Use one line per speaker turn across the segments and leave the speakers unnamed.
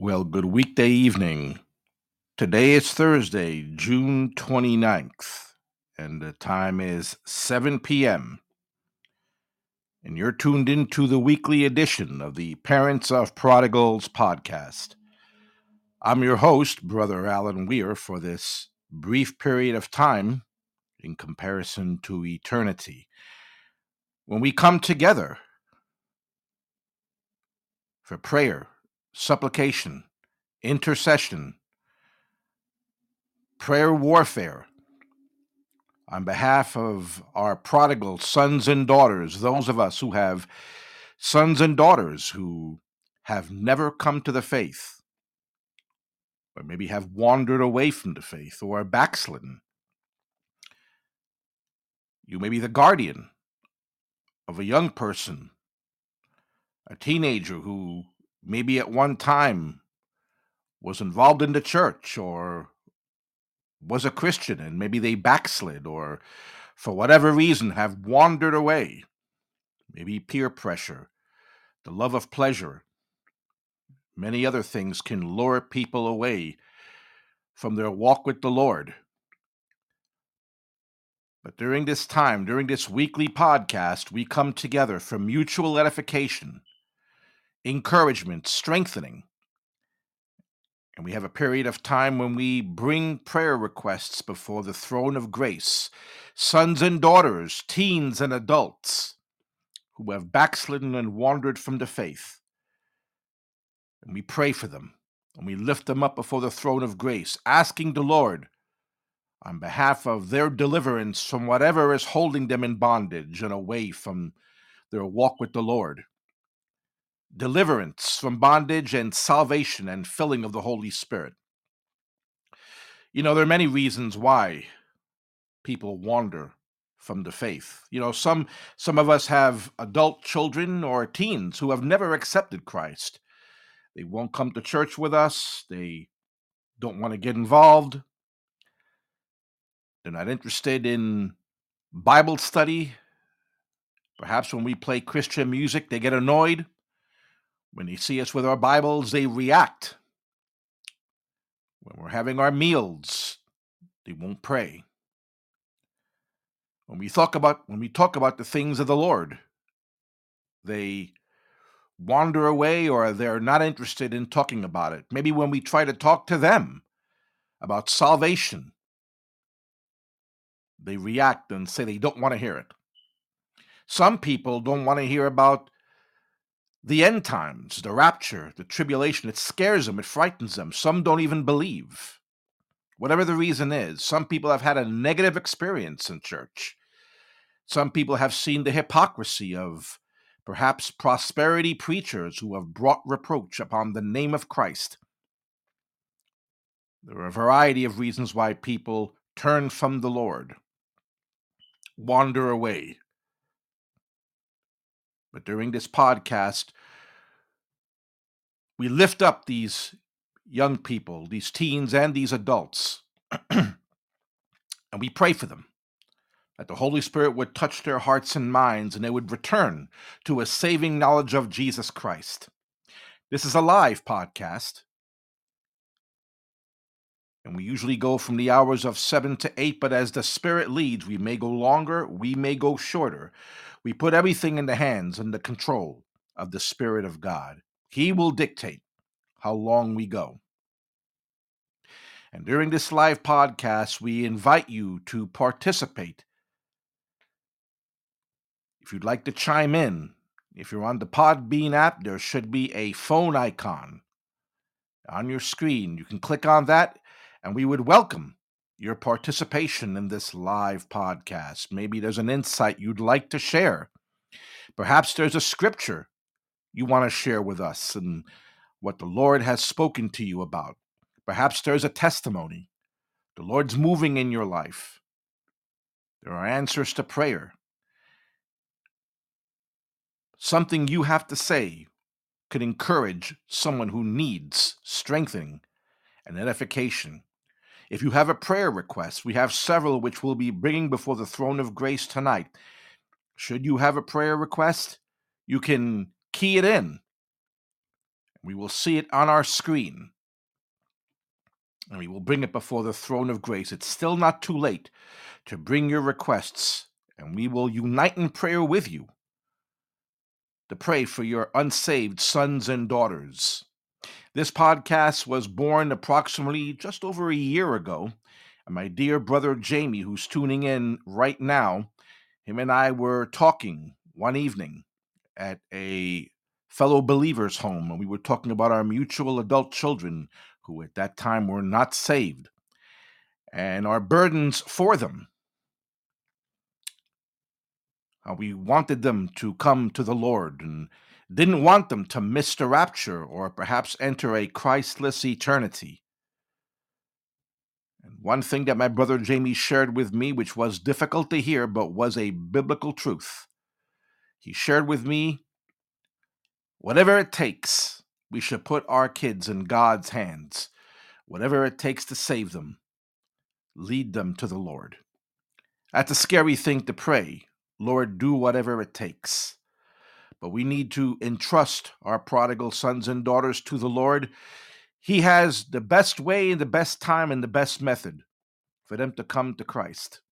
Well, good weekday evening. Today is Thursday, June 29th, and the time is 7 p.m. And you're tuned into the weekly edition of the Parents of Prodigals podcast. I'm your host, Brother Alan Weir, for this brief period of time in comparison to eternity. When we come together for prayer, supplication, intercession, prayer warfare on behalf of our prodigal sons and daughters, those of us who have sons and daughters who have never come to the faith, or maybe have wandered away from the faith or are backslidden. You may be the guardian of a young person, a teenager who maybe at one time was involved in the church or was a Christian and maybe they backslid or for whatever reason have wandered away. Maybe peer pressure, the love of pleasure, many other things can lure people away from their walk with the Lord. But during this time, during this weekly podcast, we come together for mutual edification encouragement, strengthening. And we have a period of time when we bring prayer requests before the throne of grace, sons and daughters, teens and adults who have backslidden and wandered from the faith. And we pray for them and we lift them up before the throne of grace, asking the Lord on behalf of their deliverance from whatever is holding them in bondage and away from their walk with the Lord deliverance from bondage and salvation and filling of the Holy Spirit. You know, there are many reasons why people wander from the faith. You know, some some of us have adult children or teens who have never accepted Christ. They won't come to church with us. They don't want to get involved. They're not interested in Bible study. Perhaps when we play Christian music, they get annoyed. When they see us with our Bibles, they react. When we're having our meals, they won't pray. When we talk about when we talk about the things of the Lord, they wander away or they're not interested in talking about it. Maybe when we try to talk to them about salvation, they react and say they don't want to hear it. Some people don't want to hear about the end times, the rapture, the tribulation, it scares them, it frightens them. Some don't even believe. Whatever the reason is, some people have had a negative experience in church. Some people have seen the hypocrisy of perhaps prosperity preachers who have brought reproach upon the name of Christ. There are a variety of reasons why people turn from the Lord, wander away, but during this podcast, we lift up these young people, these teens and these adults, and we pray for them that the Holy Spirit would touch their hearts and minds and they would return to a saving knowledge of Jesus Christ. This is a live podcast. And we usually go from the hours of 7 to 8, but as the Spirit leads, we may go longer, we may go shorter. We put everything in the hands and the control of the Spirit of God. He will dictate how long we go. And during this live podcast, we invite you to participate. If you'd like to chime in, if you're on the Podbean app, there should be a phone icon on your screen. You can click on that, and we would welcome your participation in this live podcast. Maybe there's an insight you'd like to share. Perhaps there's a scripture you want to share with us and what the Lord has spoken to you about. Perhaps there's a testimony. The Lord's moving in your life. There are answers to prayer. Something you have to say could encourage someone who needs strengthening and edification if you have a prayer request, we have several which we'll be bringing before the throne of grace tonight. Should you have a prayer request, you can key it in. We will see it on our screen. And we will bring it before the throne of grace. It's still not too late to bring your requests, and we will unite in prayer with you to pray for your unsaved sons and daughters. This podcast was born approximately just over a year ago. And my dear brother Jamie, who's tuning in right now, him and I were talking one evening at a fellow believer's home, and we were talking about our mutual adult children who at that time were not saved and our burdens for them. How we wanted them to come to the Lord and didn't want them to miss the rapture or perhaps enter a Christless eternity. And one thing that my brother Jamie shared with me, which was difficult to hear but was a biblical truth, he shared with me whatever it takes, we should put our kids in God's hands. Whatever it takes to save them, lead them to the Lord. That's a scary thing to pray. Lord, do whatever it takes. But we need to entrust our prodigal sons and daughters to the Lord. He has the best way and the best time and the best method for them to come to Christ.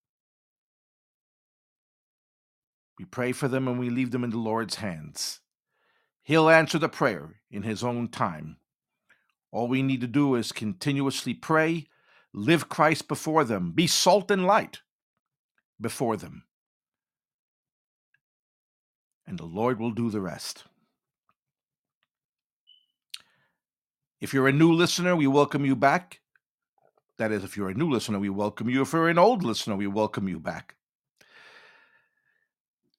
We pray for them and we leave them in the Lord's hands. He'll answer the prayer in His own time. All we need to do is continuously pray, live Christ before them, be salt and light before them. And the Lord will do the rest. If you're a new listener, we welcome you back. That is, if you're a new listener, we welcome you. If you're an old listener, we welcome you back.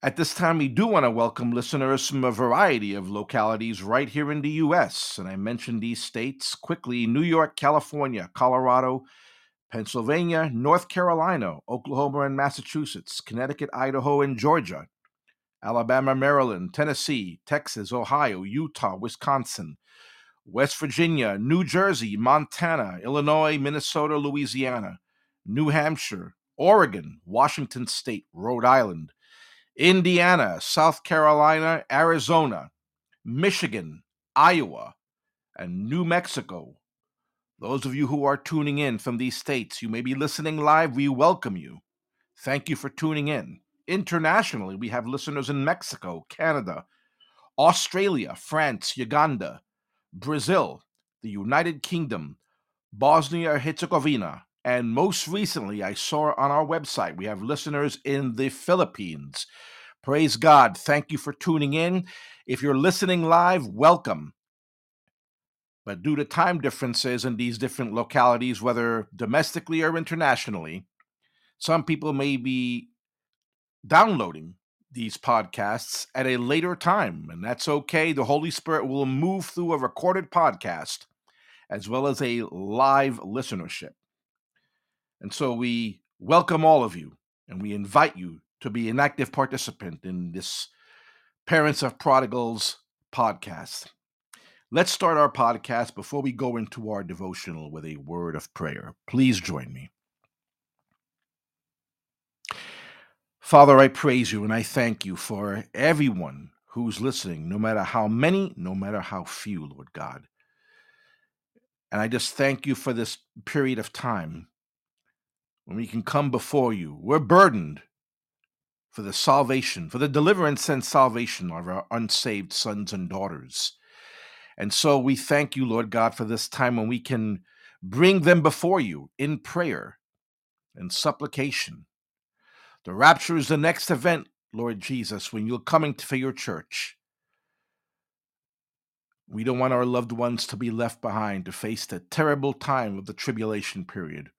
At this time, we do want to welcome listeners from a variety of localities right here in the U.S. And I mentioned these states quickly New York, California, Colorado, Pennsylvania, North Carolina, Oklahoma, and Massachusetts, Connecticut, Idaho, and Georgia, Alabama, Maryland, Tennessee, Texas, Ohio, Utah, Wisconsin, West Virginia, New Jersey, Montana, Illinois, Minnesota, Louisiana, New Hampshire, Oregon, Washington State, Rhode Island, Indiana, South Carolina, Arizona, Michigan, Iowa, and New Mexico. Those of you who are tuning in from these states, you may be listening live. We welcome you. Thank you for tuning in. Internationally, we have listeners in Mexico, Canada, Australia, France, Uganda, Brazil, the United Kingdom, Bosnia Herzegovina, and most recently, I saw on our website, we have listeners in the Philippines. Praise God. Thank you for tuning in. If you're listening live, welcome. But due to time differences in these different localities, whether domestically or internationally, some people may be downloading these podcasts at a later time, and that's okay. The Holy Spirit will move through a recorded podcast as well as a live listenership. And so we welcome all of you and we invite you to be an active participant in this Parents of Prodigals podcast. Let's start our podcast before we go into our devotional with a word of prayer. Please join me. Father, I praise you and I thank you for everyone who's listening, no matter how many, no matter how few, Lord God. And I just thank you for this period of time when we can come before you. We're burdened for the salvation, for the deliverance and salvation of our unsaved sons and daughters. And so we thank you, Lord God, for this time when we can bring them before you in prayer and supplication. The rapture is the next event, Lord Jesus, when you're coming for your church. We don't want our loved ones to be left behind to face the terrible time of the tribulation period.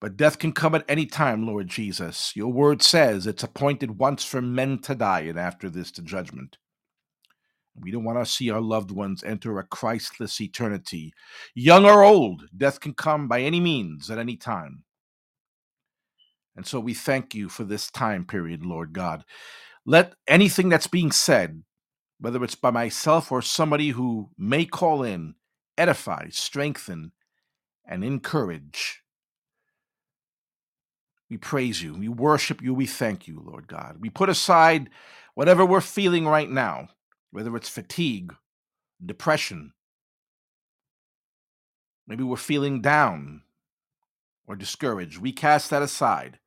But death can come at any time, Lord Jesus. Your word says it's appointed once for men to die, and after this, to judgment. We don't want to see our loved ones enter a Christless eternity. Young or old, death can come by any means at any time. And so we thank you for this time period, Lord God. Let anything that's being said, whether it's by myself or somebody who may call in, edify, strengthen, and encourage we praise you. We worship you. We thank you, Lord God. We put aside whatever we're feeling right now, whether it's fatigue depression. Maybe we're feeling down or discouraged. We cast that aside.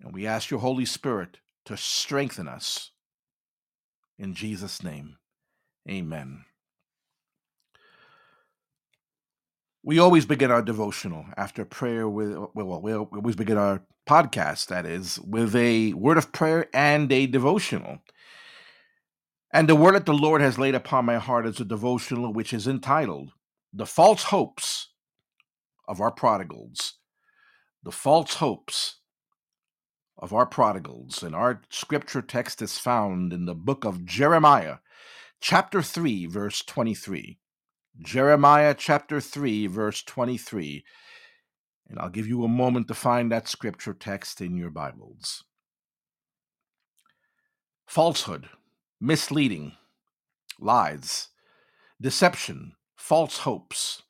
And we ask your Holy Spirit to strengthen us. In Jesus' name, amen. We always begin our devotional after prayer with, well, we always begin our podcast, that is, with a word of prayer and a devotional. And the word that the Lord has laid upon my heart is a devotional which is entitled The False Hopes of Our Prodigals. The False Hopes of Our Prodigals. And our scripture text is found in the book of Jeremiah, chapter 3, verse 23. Jeremiah chapter 3, verse 23. And I'll give you a moment to find that scripture text in your Bibles. Falsehood misleading, lies, deception, false hopes.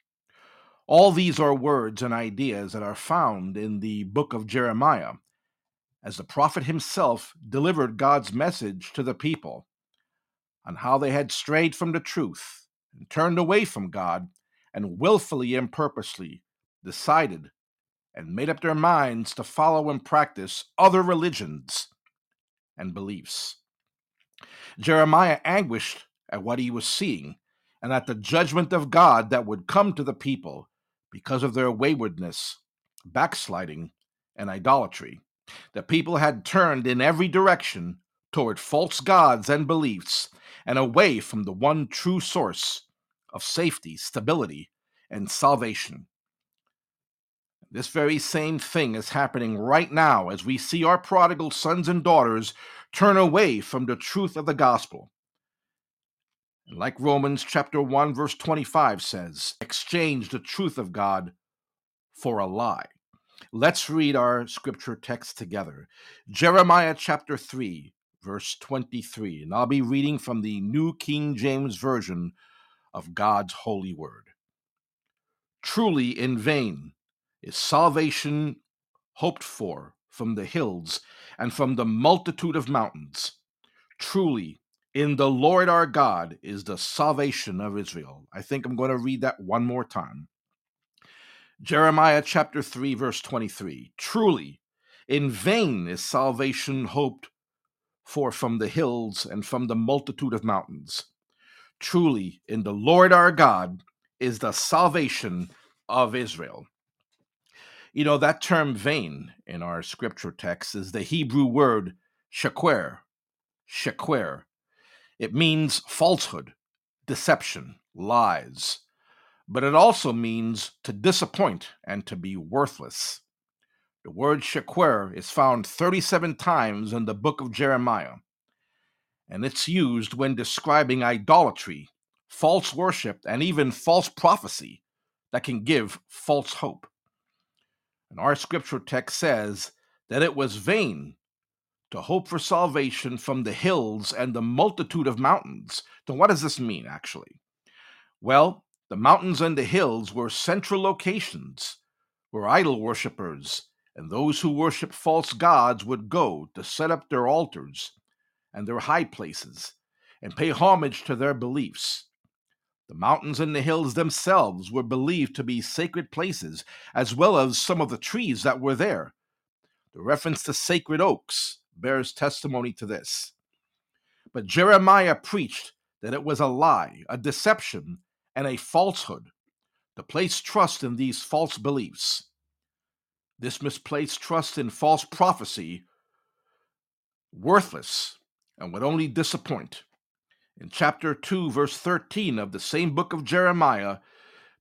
All these are words and ideas that are found in the book of Jeremiah, as the prophet himself delivered God's message to the people on how they had strayed from the truth and turned away from God and willfully and purposely decided and made up their minds to follow and practice other religions and beliefs. Jeremiah anguished at what he was seeing and at the judgment of God that would come to the people because of their waywardness, backsliding, and idolatry. The people had turned in every direction toward false gods and beliefs and away from the one true source of safety, stability, and salvation. This very same thing is happening right now as we see our prodigal sons and daughters turn away from the truth of the gospel. And like Romans chapter 1 verse 25 says, exchange the truth of God for a lie. Let's read our scripture text together. Jeremiah chapter 3 verse 23, and I'll be reading from the New King James version of God's holy word. Truly in vain is salvation hoped for from the hills and from the multitude of mountains. Truly, in the Lord our God is the salvation of Israel. I think I'm going to read that one more time. Jeremiah chapter 3, verse 23. Truly, in vain is salvation hoped for from the hills and from the multitude of mountains. Truly, in the Lord our God is the salvation of Israel. You know, that term vain in our scripture text is the Hebrew word shakwer. Shakwer. It means falsehood, deception, lies. But it also means to disappoint and to be worthless. The word shakwer is found 37 times in the book of Jeremiah, and it's used when describing idolatry, false worship, and even false prophecy that can give false hope. And our scripture text says that it was vain to hope for salvation from the hills and the multitude of mountains. So, what does this mean, actually? Well, the mountains and the hills were central locations where idol worshippers and those who worship false gods would go to set up their altars and their high places and pay homage to their beliefs. The mountains and the hills themselves were believed to be sacred places, as well as some of the trees that were there. The reference to sacred oaks bears testimony to this. But Jeremiah preached that it was a lie, a deception, and a falsehood to place trust in these false beliefs. This misplaced trust in false prophecy, worthless, and would only disappoint. In chapter 2, verse 13 of the same book of Jeremiah,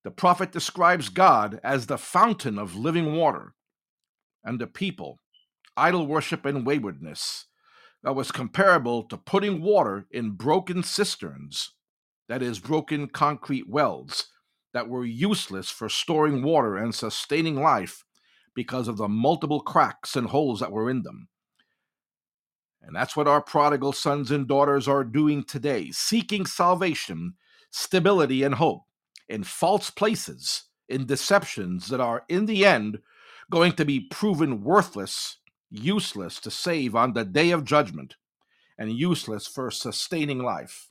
the prophet describes God as the fountain of living water, and the people, idol worship and waywardness, that was comparable to putting water in broken cisterns, that is, broken concrete wells, that were useless for storing water and sustaining life because of the multiple cracks and holes that were in them. And that's what our prodigal sons and daughters are doing today, seeking salvation, stability, and hope in false places, in deceptions that are, in the end, going to be proven worthless, useless to save on the day of judgment, and useless for sustaining life.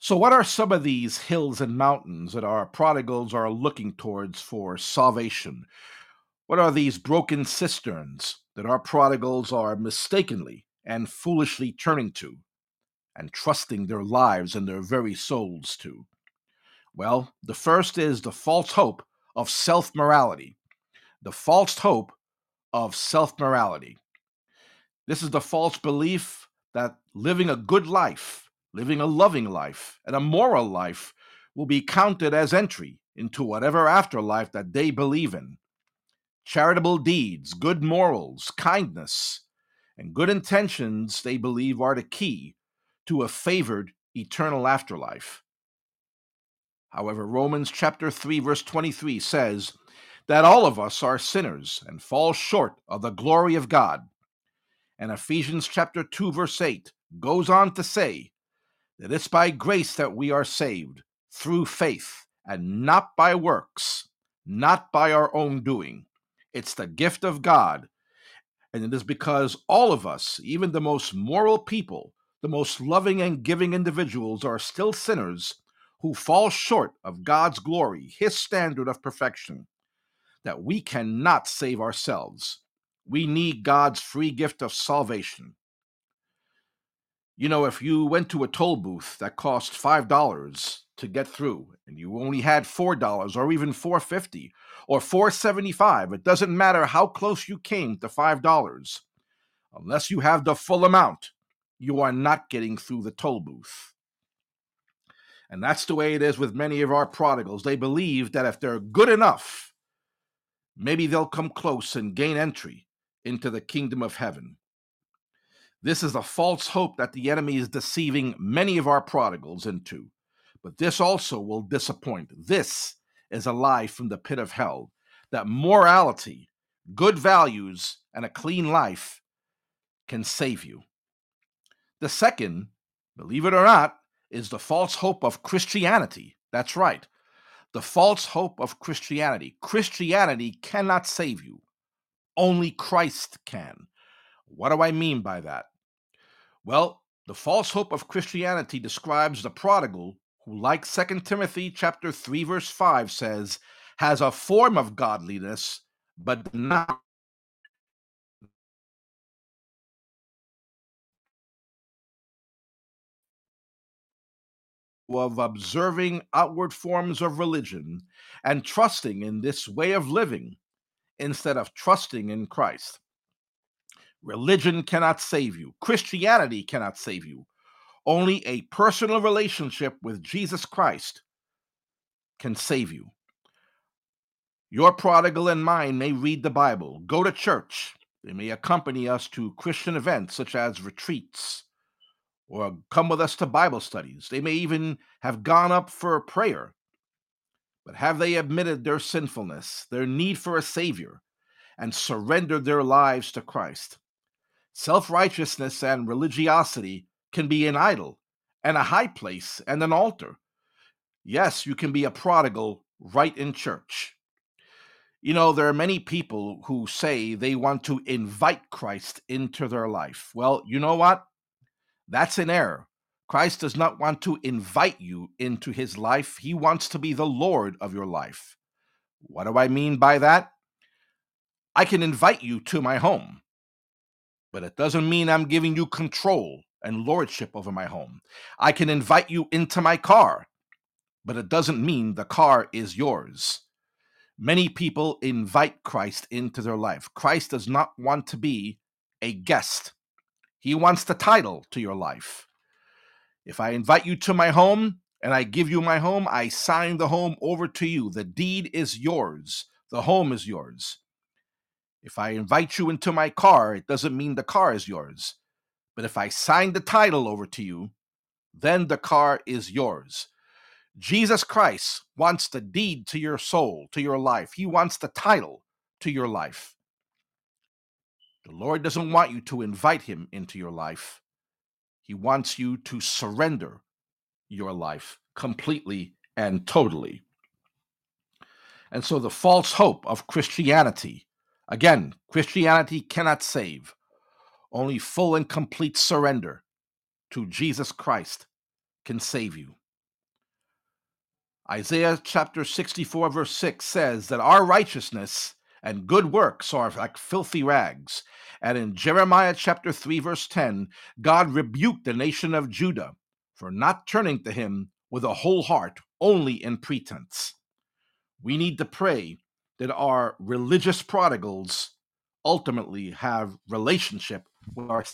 So, what are some of these hills and mountains that our prodigals are looking towards for salvation? What are these broken cisterns that our prodigals are mistakenly and foolishly turning to and trusting their lives and their very souls to? Well, the first is the false hope of self morality. The false hope of self morality. This is the false belief that living a good life living a loving life and a moral life will be counted as entry into whatever afterlife that they believe in. Charitable deeds, good morals, kindness, and good intentions, they believe, are the key to a favored eternal afterlife. However, Romans chapter 3 verse 23 says that all of us are sinners and fall short of the glory of God. And Ephesians chapter 2 verse 8 goes on to say that it's by grace that we are saved through faith and not by works, not by our own doing. It's the gift of God. And it is because all of us, even the most moral people, the most loving and giving individuals, are still sinners who fall short of God's glory, His standard of perfection, that we cannot save ourselves. We need God's free gift of salvation. You know, if you went to a toll booth that cost five dollars to get through, and you only had four dollars, or even four fifty, or four seventy-five, it doesn't matter how close you came to five dollars. Unless you have the full amount, you are not getting through the toll booth. And that's the way it is with many of our prodigals. They believe that if they're good enough, maybe they'll come close and gain entry into the kingdom of heaven. This is a false hope that the enemy is deceiving many of our prodigals into. But this also will disappoint. This is a lie from the pit of hell that morality, good values, and a clean life can save you. The second, believe it or not, is the false hope of Christianity. That's right. The false hope of Christianity. Christianity cannot save you, only Christ can. What do I mean by that? Well, the false hope of Christianity describes the prodigal who, like 2 Timothy chapter 3, verse 5 says, has a form of godliness, but not of observing outward forms of religion and trusting in this way of living instead of trusting in Christ. Religion cannot save you, Christianity cannot save you. Only a personal relationship with Jesus Christ can save you. Your prodigal and mine may read the Bible, go to church. They may accompany us to Christian events such as retreats or come with us to Bible studies. They may even have gone up for prayer. But have they admitted their sinfulness, their need for a Savior, and surrendered their lives to Christ? Self righteousness and religiosity can be an idol and a high place and an altar. Yes, you can be a prodigal right in church. You know, there are many people who say they want to invite Christ into their life. Well, you know what? That's an error. Christ does not want to invite you into his life, he wants to be the Lord of your life. What do I mean by that? I can invite you to my home but it doesn't mean I'm giving you control and lordship over my home. I can invite you into my car, but it doesn't mean the car is yours. Many people invite Christ into their life. Christ does not want to be a guest, He wants the title to your life. If I invite you to my home and I give you my home, I sign the home over to you. The deed is yours, the home is yours. If I invite you into my car, it doesn't mean the car is yours. But if I sign the title over to you, then the car is yours. Jesus Christ wants the deed to your soul, to your life. He wants the title to your life. The Lord doesn't want you to invite him into your life. He wants you to surrender your life completely and totally. And so the false hope of Christianity Again, Christianity cannot save. Only full and complete surrender to Jesus Christ can save you. Isaiah chapter 64, verse 6 says that our righteousness and good works are like filthy rags. And in Jeremiah chapter 3, verse 10, God rebuked the nation of Judah for not turning to him with a whole heart, only in pretense. We need to pray that our religious prodigals ultimately have relationship with our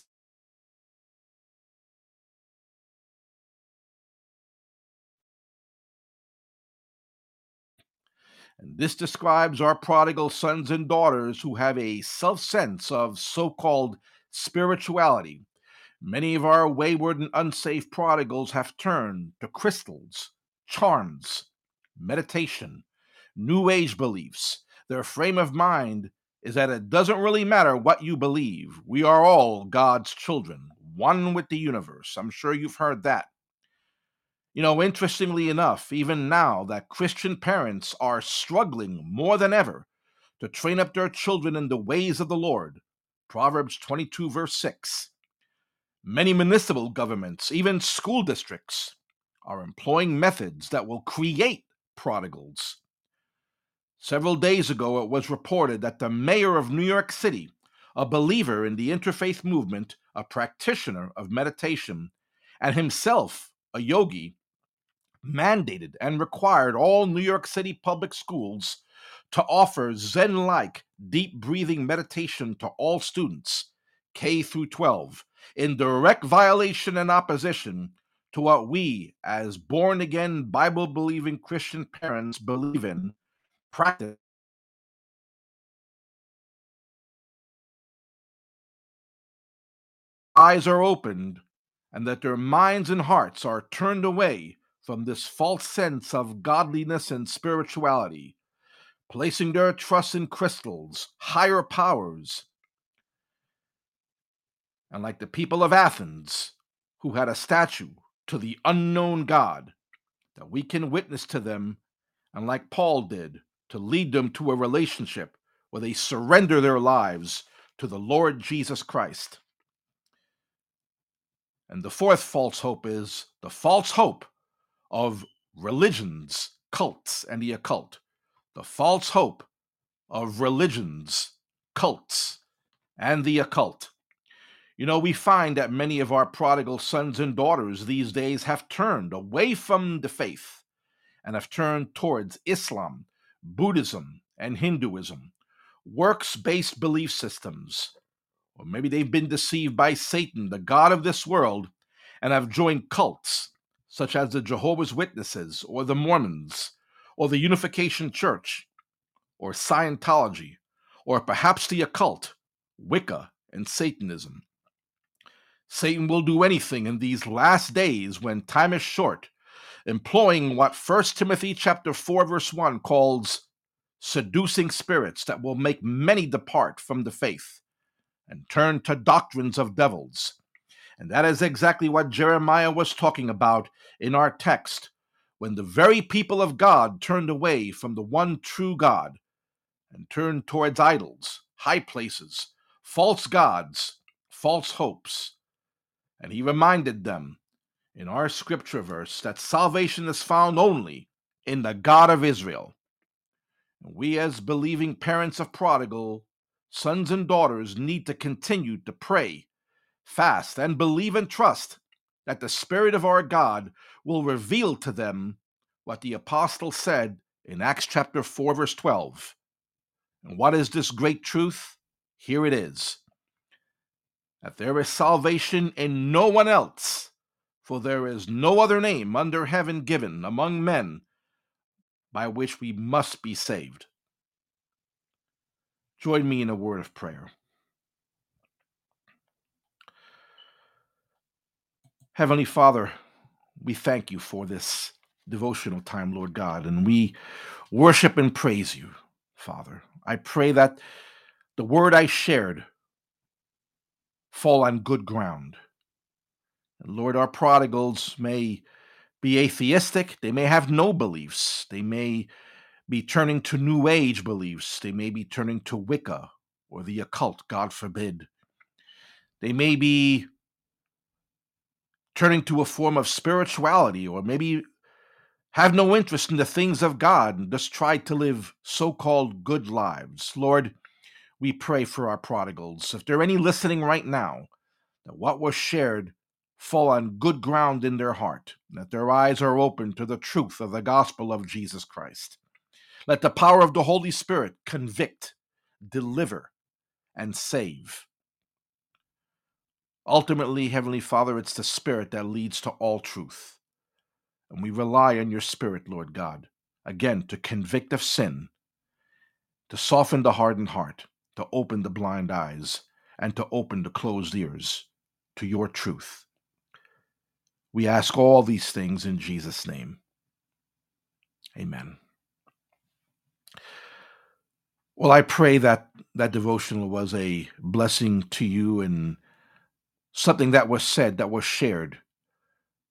And this describes our prodigal sons and daughters who have a self sense of so called spirituality. Many of our wayward and unsafe prodigals have turned to crystals, charms, meditation, new age beliefs. Their frame of mind is that it doesn't really matter what you believe. We are all God's children, one with the universe. I'm sure you've heard that. You know, interestingly enough, even now that Christian parents are struggling more than ever to train up their children in the ways of the Lord, Proverbs 22, verse 6. Many municipal governments, even school districts, are employing methods that will create prodigals. Several days ago, it was reported that the mayor of New York City, a believer in the interfaith movement, a practitioner of meditation, and himself a yogi, mandated and required all New York City public schools to offer Zen like deep breathing meditation to all students, K through 12, in direct violation and opposition to what we, as born again, Bible believing Christian parents, believe in, practice. Eyes are opened and that their minds and hearts are turned away from this false sense of godliness and spirituality, placing their trust in crystals, higher powers, and like the people of Athens, who had a statue to the unknown God, that we can witness to them, and like Paul did, to lead them to a relationship where they surrender their lives to the Lord Jesus Christ. And the fourth false hope is the false hope of religions, cults, and the occult, the false hope of religions, cults, and the occult. You know, we find that many of our prodigal sons and daughters these days have turned away from the faith and have turned towards Islam, Buddhism, and Hinduism, works based belief systems. Or maybe they've been deceived by Satan, the God of this world, and have joined cults such as the Jehovah's Witnesses or the Mormons or the Unification Church or Scientology or perhaps the occult, Wicca, and Satanism. Satan will do anything in these last days when time is short, employing what 1 Timothy chapter 4 verse 1 calls seducing spirits that will make many depart from the faith and turn to doctrines of devils and that is exactly what Jeremiah was talking about in our text when the very people of God turned away from the one true God and turned towards idols, high places, false gods, false hopes. And he reminded them in our scripture verse that salvation is found only in the God of Israel. We, as believing parents of prodigal sons and daughters, need to continue to pray fast, and believe and trust that the Spirit of our God will reveal to them what the apostle said in Acts chapter 4, verse 12. And what is this great truth? Here it is that there is salvation in no one else, for there is no other name under heaven given among men by which we must be saved. Join me in a word of prayer. Heavenly Father, we thank you for this devotional time, Lord God, and we worship and praise you, Father. I pray that the word I shared fall on good ground. Lord, our prodigals may be atheistic, they may have no beliefs, they may be turning to New Age beliefs, they may be turning to Wicca or the occult, God forbid. They may be turning to a form of spirituality or maybe have no interest in the things of God and just try to live so called good lives. Lord, we pray for our prodigals. If there are any listening right now, that what was shared fall on good ground in their heart, that their eyes are open to the truth of the gospel of Jesus Christ. Let the power of the Holy Spirit convict, deliver, and save. Ultimately, Heavenly Father, it's the Spirit that leads to all truth. And we rely on your Spirit, Lord God, again, to convict of sin, to soften the hardened heart, to open the blind eyes, and to open the closed ears to your truth. We ask all these things in Jesus' name. Amen. Well, I pray that that devotional was a blessing to you and something that was said, that was shared,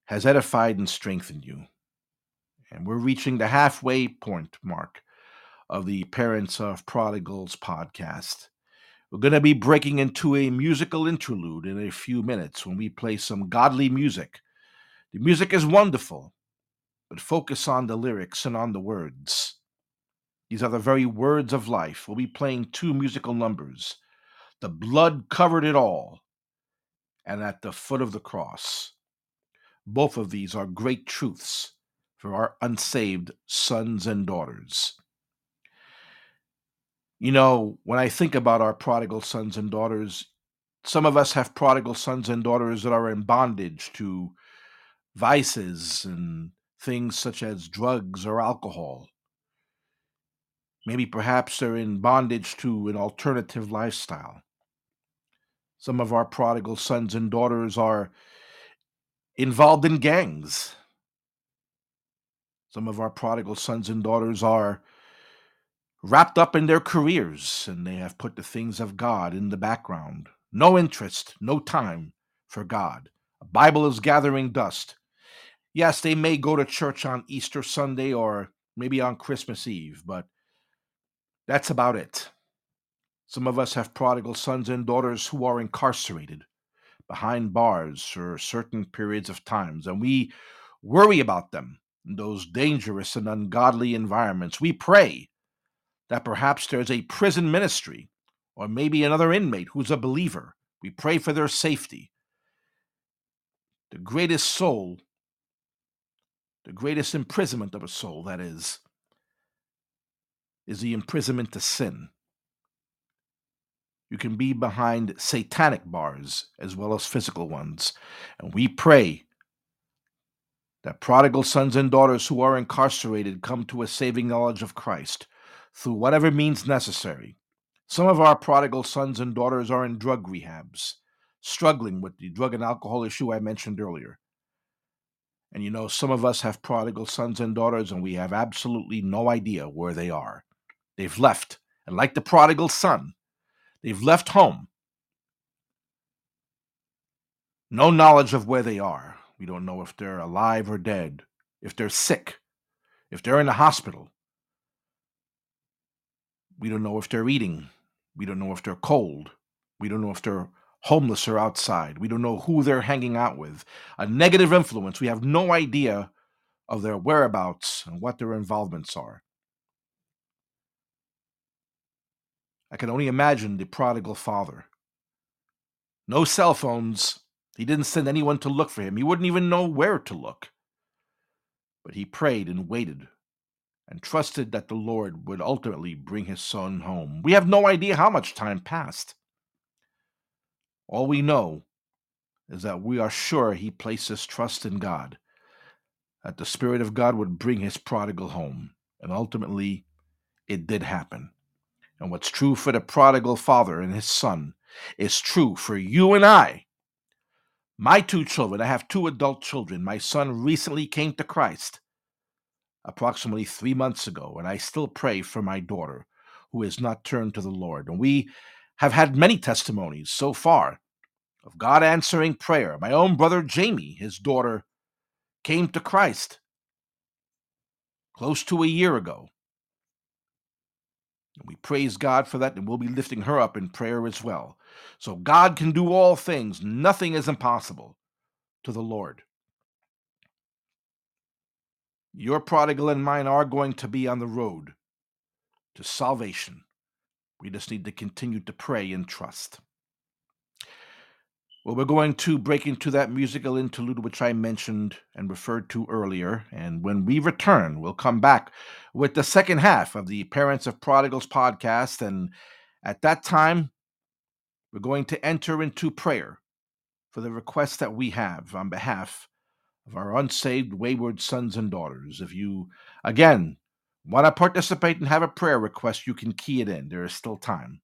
has edified and strengthened you. And we're reaching the halfway point mark of the Parents of Prodigals podcast. We're going to be breaking into a musical interlude in a few minutes when we play some godly music. The music is wonderful, but focus on the lyrics and on the words. These are the very words of life. We'll be playing two musical numbers The Blood Covered It All and At the Foot of the Cross. Both of these are great truths for our unsaved sons and daughters. You know, when I think about our prodigal sons and daughters, some of us have prodigal sons and daughters that are in bondage to vices and things such as drugs or alcohol. Maybe perhaps they're in bondage to an alternative lifestyle. Some of our prodigal sons and daughters are involved in gangs. Some of our prodigal sons and daughters are wrapped up in their careers and they have put the things of God in the background. No interest, no time for God. A Bible is gathering dust. Yes, they may go to church on Easter Sunday or maybe on Christmas Eve, but that's about it. Some of us have prodigal sons and daughters who are incarcerated behind bars for certain periods of times, and we worry about them in those dangerous and ungodly environments. We pray that perhaps there's a prison ministry or maybe another inmate who's a believer. We pray for their safety. The greatest soul, the greatest imprisonment of a soul, that is, is the imprisonment to sin. You can be behind satanic bars as well as physical ones. And we pray that prodigal sons and daughters who are incarcerated come to a saving knowledge of Christ through whatever means necessary. Some of our prodigal sons and daughters are in drug rehabs, struggling with the drug and alcohol issue I mentioned earlier. And you know, some of us have prodigal sons and daughters, and we have absolutely no idea where they are. They've left. And like the prodigal son, they've left home. No knowledge of where they are. We don't know if they're alive or dead, if they're sick, if they're in the hospital. We don't know if they're eating. We don't know if they're cold. We don't know if they're homeless or outside. We don't know who they're hanging out with. A negative influence. We have no idea of their whereabouts and what their involvements are. I can only imagine the prodigal father. No cell phones. He didn't send anyone to look for him. He wouldn't even know where to look. But he prayed and waited and trusted that the Lord would ultimately bring his son home. We have no idea how much time passed. All we know is that we are sure he placed his trust in God, that the Spirit of God would bring his prodigal home. And ultimately, it did happen. And what's true for the prodigal father and his son is true for you and I. My two children, I have two adult children. My son recently came to Christ approximately three months ago, and I still pray for my daughter who has not turned to the Lord. And we have had many testimonies so far of God answering prayer. My own brother Jamie, his daughter, came to Christ close to a year ago. And we praise God for that, and we'll be lifting her up in prayer as well. So God can do all things, nothing is impossible to the Lord.
Your prodigal and mine are going to be on the road to salvation. We just need to continue to pray and trust. Well, we're going to break into that musical interlude which I mentioned and referred to earlier. And when we return, we'll come back with the second half of the Parents of Prodigals podcast. And at that time, we're going to enter into prayer for the requests that we have on behalf of our unsaved, wayward sons and daughters. If you, again, want to participate and have a prayer request, you can key it in. There is still time.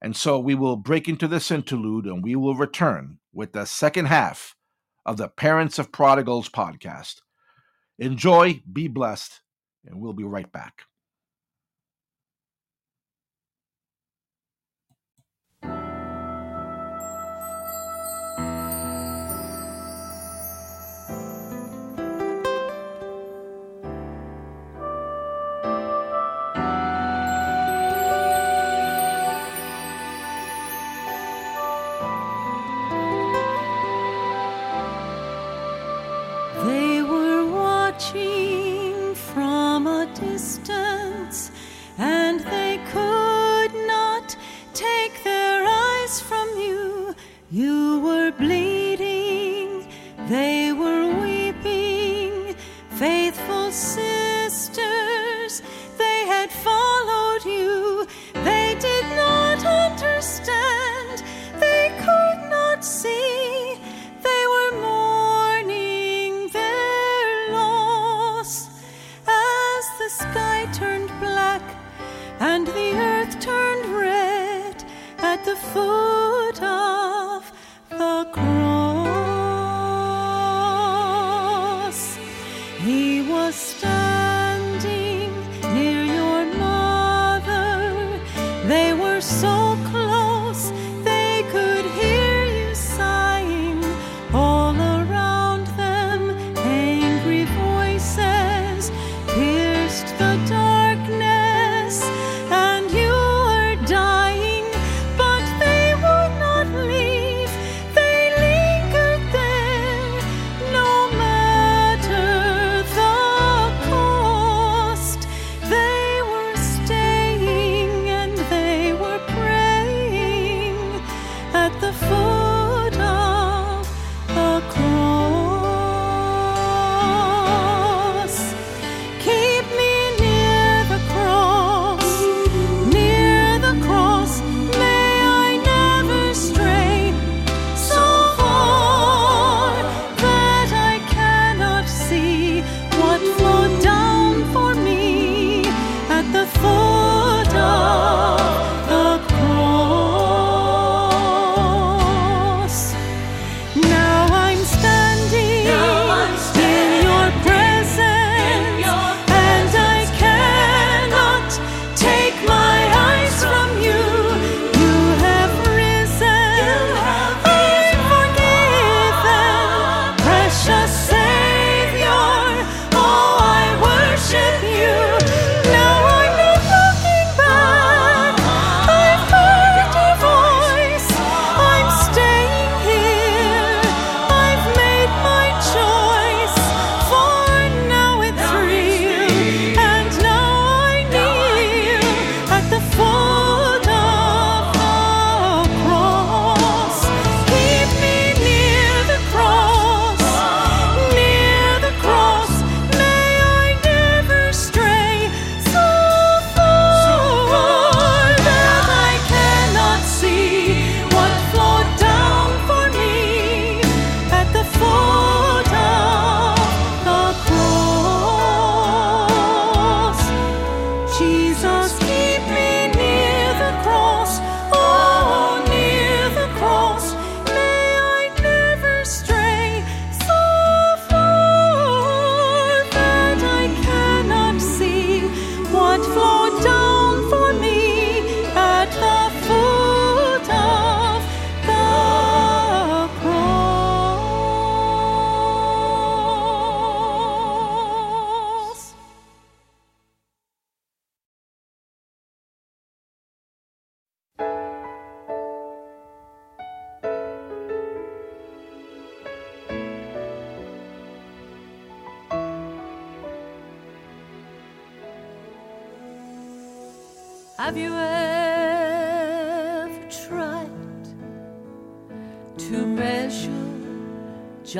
And so we will break into this interlude and we will return with the second half of the Parents of Prodigals podcast. Enjoy, be blessed, and we'll be right back. for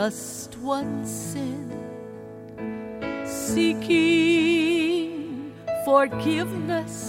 just one sin? Seeking forgiveness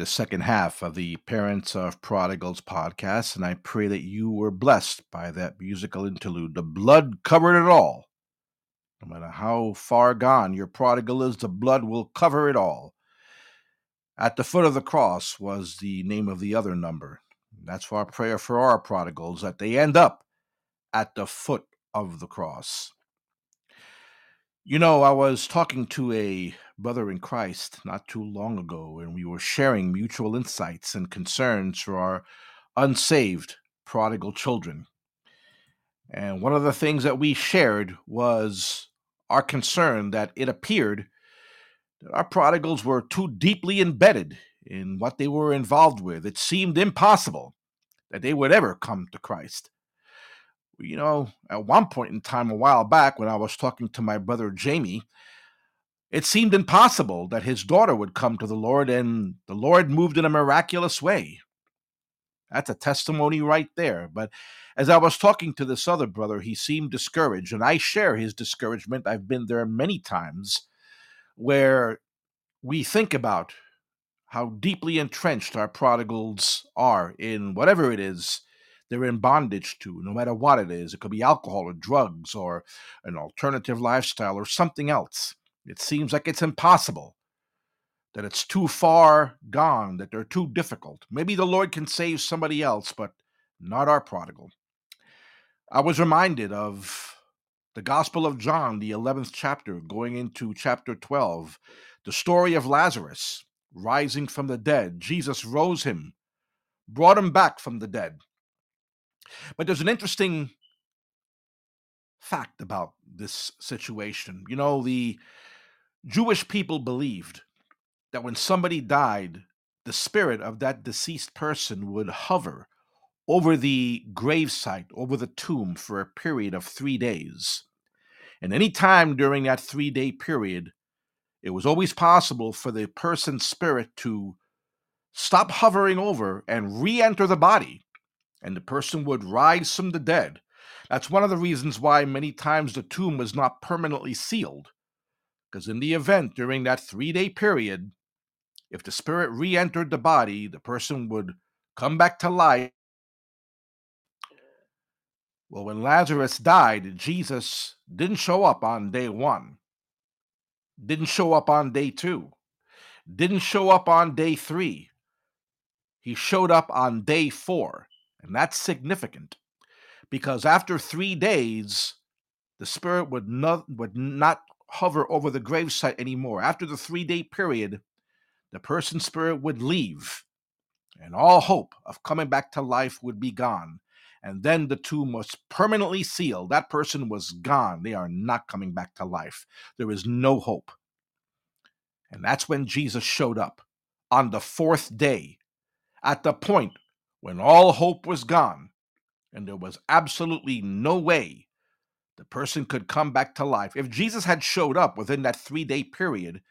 the
second half of the Parents of Prodigals podcast, and I pray that you were blessed by that musical interlude. The blood covered it all. No matter how far gone your prodigal is, the blood will cover it all. At the foot of the cross was the name of the other number. That's our prayer for our prodigals, that they end up at the foot of the cross. You know, I was talking to a brother in Christ not too long ago, and we were sharing mutual insights and concerns for our unsaved prodigal children. And one of the things that we shared was our concern that it appeared that our prodigals were too deeply embedded in what they were involved with. It seemed impossible that they would ever come to Christ. You know, at one point in time, a while back, when I was talking to my brother Jamie, it seemed impossible that his daughter would come to the Lord, and the Lord moved in a miraculous way. That's a testimony right there. But as I was talking to this other brother, he seemed discouraged, and I share his discouragement. I've been there many times where we think about how deeply entrenched our prodigals are in whatever it is they're in bondage to, no matter what it is. It could be alcohol or drugs or an alternative lifestyle or something else. It seems like it's impossible, that it's too far gone, that they're too difficult. Maybe the Lord can save somebody else, but not our prodigal. I was reminded of the Gospel of John, the 11th chapter, going into chapter 12, the story of Lazarus rising from the dead. Jesus rose him, brought him back from the dead. But there's an interesting fact about this situation. You know, the Jewish people believed that when somebody died, the spirit of that deceased person would hover over the gravesite, over the tomb for a period of three days. And any time during that three day period, it was always possible for the person's spirit to stop hovering over and re enter the body, and the person would rise from the dead. That's one of the reasons why many times the tomb was not permanently sealed. Because in the event during that three day period, if the spirit re entered the body, the person would come back to life. Well, when Lazarus died, Jesus didn't show up on day one, didn't show up on day two, didn't show up on day three. He showed up on day four. And that's significant because after three days, the spirit would not, would not hover over the gravesite anymore. After the three day period, the person's spirit would leave, and all hope of coming back to life would be gone. And then the tomb was permanently sealed. That person was gone. They are not coming back to life. There is no hope. And that's when Jesus showed up on the fourth day, at the point when all hope was gone and there was absolutely no way the person could come back to life. If Jesus had showed up within that three day period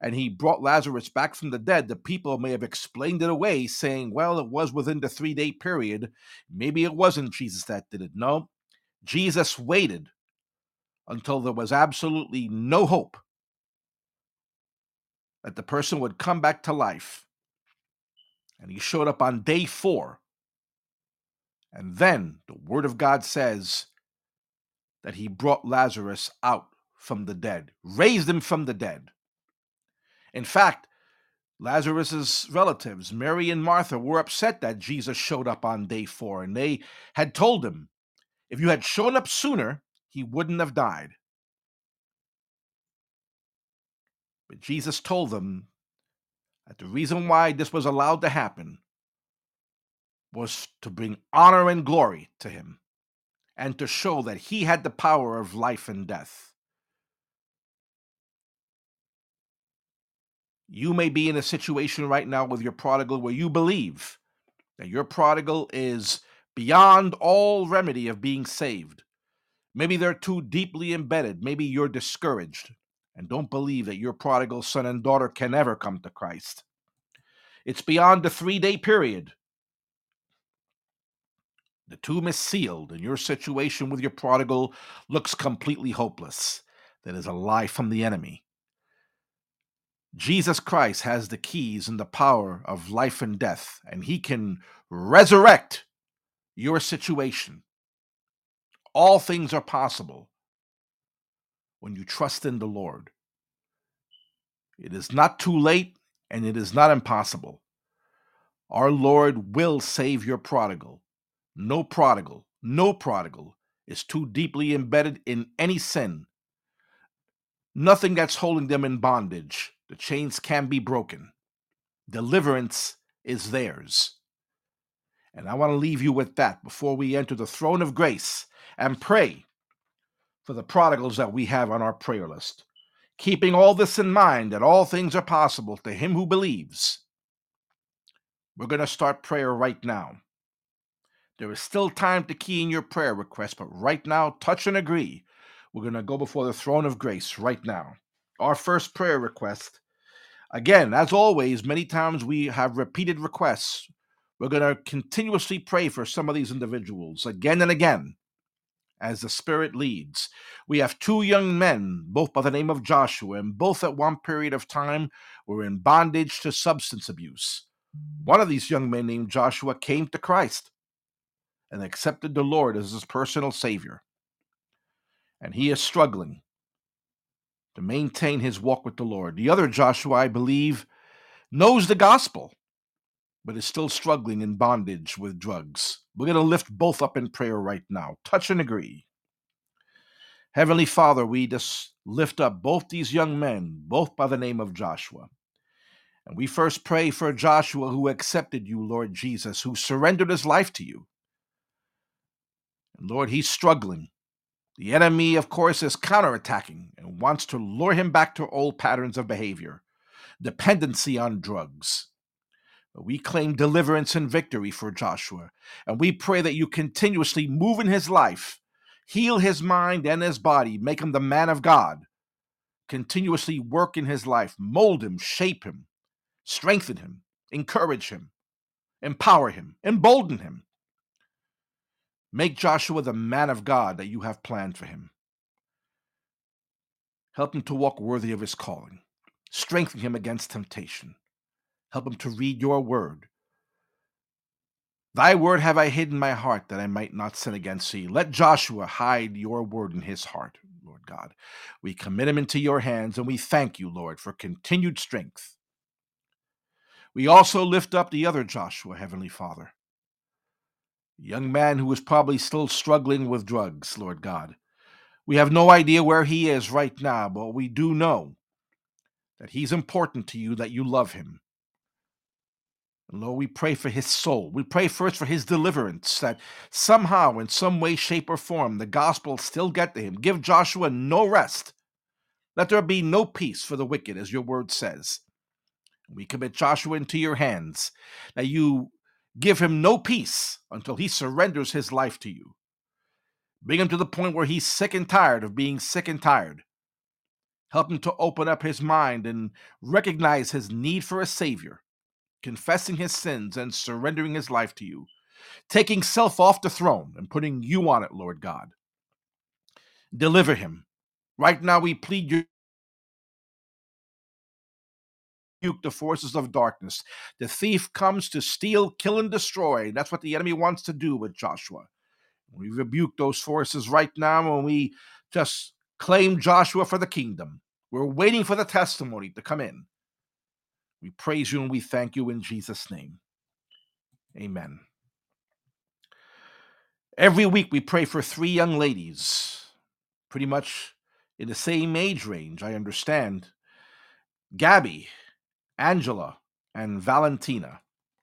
and he brought Lazarus back from the dead, the people may have explained it away, saying, well, it was within the three day period. Maybe it wasn't Jesus that did it. No, Jesus waited until there was absolutely no hope that the person would come back to life. And he showed up on day four. And then the word of God says that he brought Lazarus out from the dead, raised him from the dead. In fact, Lazarus's relatives, Mary and Martha, were upset that Jesus showed up on day four, and they had told him, if you had shown up sooner, he wouldn't have died. But Jesus told them that the reason why this was allowed to happen was to bring honor and glory to him and to show that he had the power of life and death. You may be in a situation right now with your prodigal where you believe that your prodigal is beyond all remedy of being saved. Maybe they're too deeply embedded. Maybe you're discouraged and don't believe that your prodigal son and daughter can ever come to Christ. It's beyond the three day period. The tomb is sealed, and your situation with your prodigal looks completely hopeless. That is a lie from the enemy. Jesus Christ has the keys and the power of life and death, and he can resurrect your situation. All things are possible when you trust in the Lord. It is not too late and it is not impossible. Our Lord will save your prodigal. No prodigal, no prodigal is too deeply embedded in any sin. Nothing that's holding them in bondage. The chains can be broken. Deliverance is theirs. And I want to leave you with that before we enter the throne of grace and pray for the prodigals that we have on our prayer list. Keeping all this in mind that all things are possible to him who believes. We're going to start prayer right now. There is still time to key in your prayer request, but right now, touch and agree. We're going to go before the throne of grace right now. Our first prayer request. Again, as always, many times we have repeated requests. We're going to continuously pray for some of these individuals again and again. As the Spirit leads. We have two young men, both by the name of Joshua, and both at one period of time were in bondage to substance abuse. One of these young men, named Joshua, came to Christ and accepted the Lord as his personal Savior. And he is struggling to maintain his walk with the Lord. The other Joshua, I believe, knows the gospel, but is still struggling in bondage with drugs. We're going to lift both up in prayer right now. Touch and agree. Heavenly Father, we just lift up both these young men, both by the name of Joshua. And we first pray for Joshua, who accepted you, Lord Jesus, who surrendered his life to you. And Lord, he's struggling. The enemy, of course, is counterattacking and wants to lure him back to old patterns of behavior, dependency on drugs. We claim deliverance and victory for Joshua, and we pray that you continuously move in his life, heal his mind and his body, make him the man of God, continuously work in his life, mold him, shape him, strengthen him, encourage him, empower him, embolden him. Make Joshua the man of God that you have planned for him. Help him to walk worthy of his calling. Strengthen him against temptation. Help him to read your word. Thy word have I hid in my heart that I might not sin against thee. Let Joshua hide your word in his heart, Lord God. We commit him into your hands and we thank you, Lord, for continued strength. We also lift up the other Joshua, Heavenly Father young man who is probably still struggling with drugs, Lord God. We have no idea where he is right now, but we do know that he's important to you, that you love him. Lord, we pray for his soul. We pray first for his deliverance, that somehow, in some way, shape, or form, the gospel still get to him. Give Joshua no rest. Let there be no peace for the wicked, as your word says. We commit Joshua into your hands, that you Give him no peace until he surrenders his life to you. Bring him to the point where he's sick and tired of being sick and tired. Help him to open up his mind and recognize his need for a Savior, confessing his sins and surrendering his life to you, taking self off the throne and putting you on it, Lord God. Deliver him. Right now, we plead your rebuke the forces of darkness. The thief comes to steal, kill, and destroy. That's what the enemy wants to do with Joshua. We rebuke those forces right now and we just claim Joshua for the kingdom. We're waiting for the testimony to come in. We praise you and we thank you in Jesus' name. Amen. Every week we pray for three young ladies, pretty much in the same age range, I understand. Gabby, Angela and Valentina.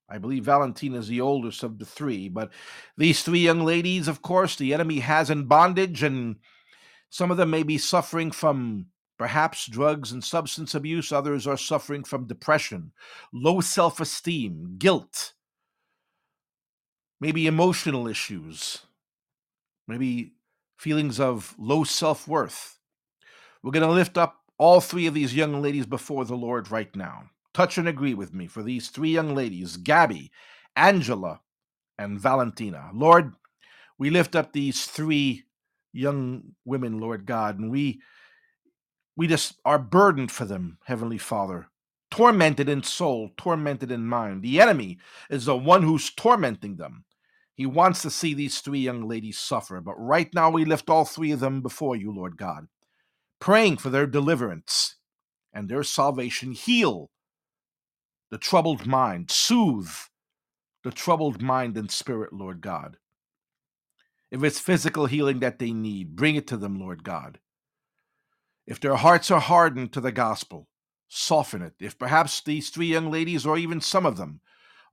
I believe Valentina is the oldest of the three, but these three young ladies, of course, the enemy has in bondage, and some of them may be suffering from perhaps drugs and substance abuse. Others are suffering from depression, low self esteem, guilt, maybe emotional issues, maybe feelings of low self worth. We're going to lift up all three of these young ladies before the Lord right now touch and agree with me for these three young ladies, Gabby, Angela, and Valentina. Lord, we lift up these three young women, Lord God, and we we just are burdened for them, Heavenly Father. Tormented in soul, tormented in mind. The enemy is the one who's tormenting them. He wants to see these three young ladies suffer, but right now we lift all three of them before you, Lord God, praying for their deliverance and their salvation. Heal the troubled mind. Soothe the troubled mind and spirit, Lord God. If it's physical healing that they need, bring it to them, Lord God. If their hearts are hardened to the gospel, soften it. If perhaps these three young ladies, or even some of them,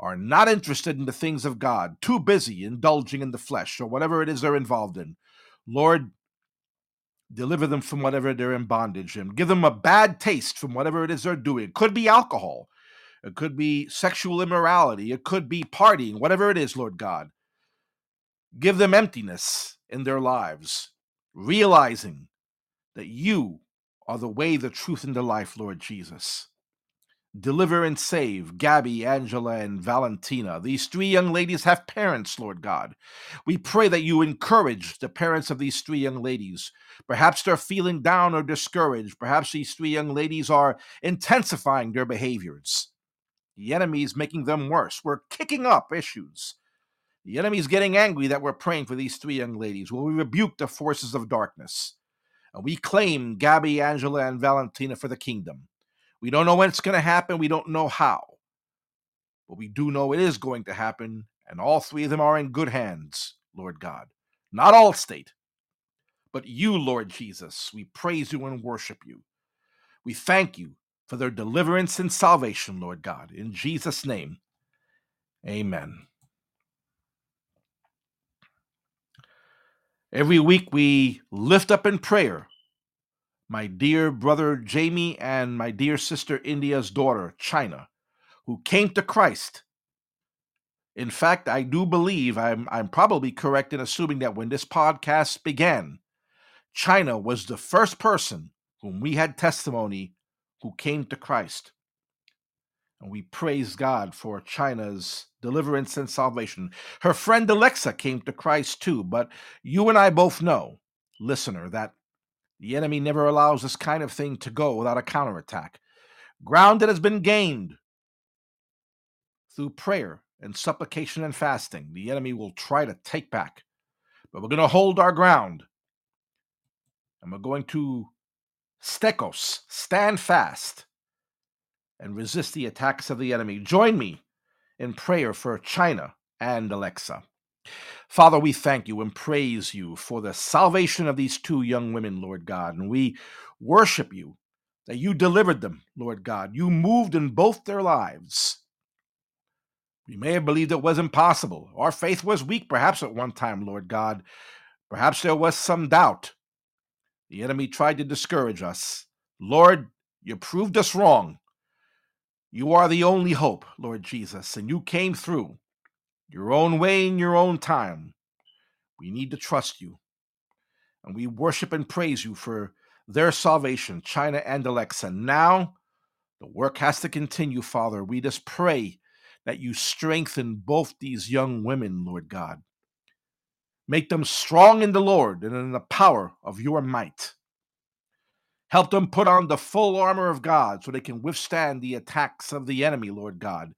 are not interested in the things of God, too busy indulging in the flesh, or whatever it is they're involved in, Lord, deliver them from whatever they're in bondage in. Give them a bad taste from whatever it is they're doing. It could be alcohol. It could be sexual immorality. It could be partying, whatever it is, Lord God. Give them emptiness in their lives, realizing that you are the way, the truth, and the life, Lord Jesus. Deliver and save Gabby, Angela, and Valentina. These three young ladies have parents, Lord God. We pray that you encourage the parents of these three young ladies. Perhaps they're feeling down or discouraged. Perhaps these three young ladies are intensifying their behaviors. The enemy is making them worse. We're kicking up issues. The enemy is getting angry that we're praying for these three young ladies. Will we rebuke the forces of darkness? And we claim Gabby, Angela, and Valentina for the kingdom. We don't know when it's going to happen. We don't know how. But we do know it is going to happen, and all three of them are in good hands, Lord God. Not all state, but you, Lord Jesus. We praise you and worship you. We thank you for their deliverance and salvation, Lord God. In Jesus' name, amen. Every week we lift up in prayer my dear brother Jamie and my dear sister India's daughter, China, who came to Christ. In fact, I do believe I'm, I'm probably correct in assuming that when this podcast began, China was the first person whom we had testimony who came to Christ. And we praise God for China's deliverance and salvation. Her friend Alexa came to Christ too, but you and I both know, listener, that the enemy never allows this kind of thing to go without a counterattack. Ground that has been gained through prayer and supplication and fasting, the enemy will try to take back. But we're going to hold our ground. And we're going to stekos, stand fast, and resist the attacks of the enemy. Join me in prayer for China and Alexa. Father, we thank you and praise you for the salvation of these two young women, Lord God. And we worship you that you delivered them, Lord God. You moved in both their lives. We may have believed it was impossible. Our faith was weak, perhaps at one time, Lord God. Perhaps there was some doubt. The enemy tried to discourage us. Lord, you proved us wrong. You are the only hope, Lord Jesus, and you came through your own way in your own time. We need to trust you. And we worship and praise you for their salvation, China and Alexa. Now, the work has to continue, Father. We just pray that you strengthen both these young women, Lord God. Make them strong in the Lord and in the power of your might. Help them put on the full armor of God so they can withstand the attacks of the enemy, Lord God.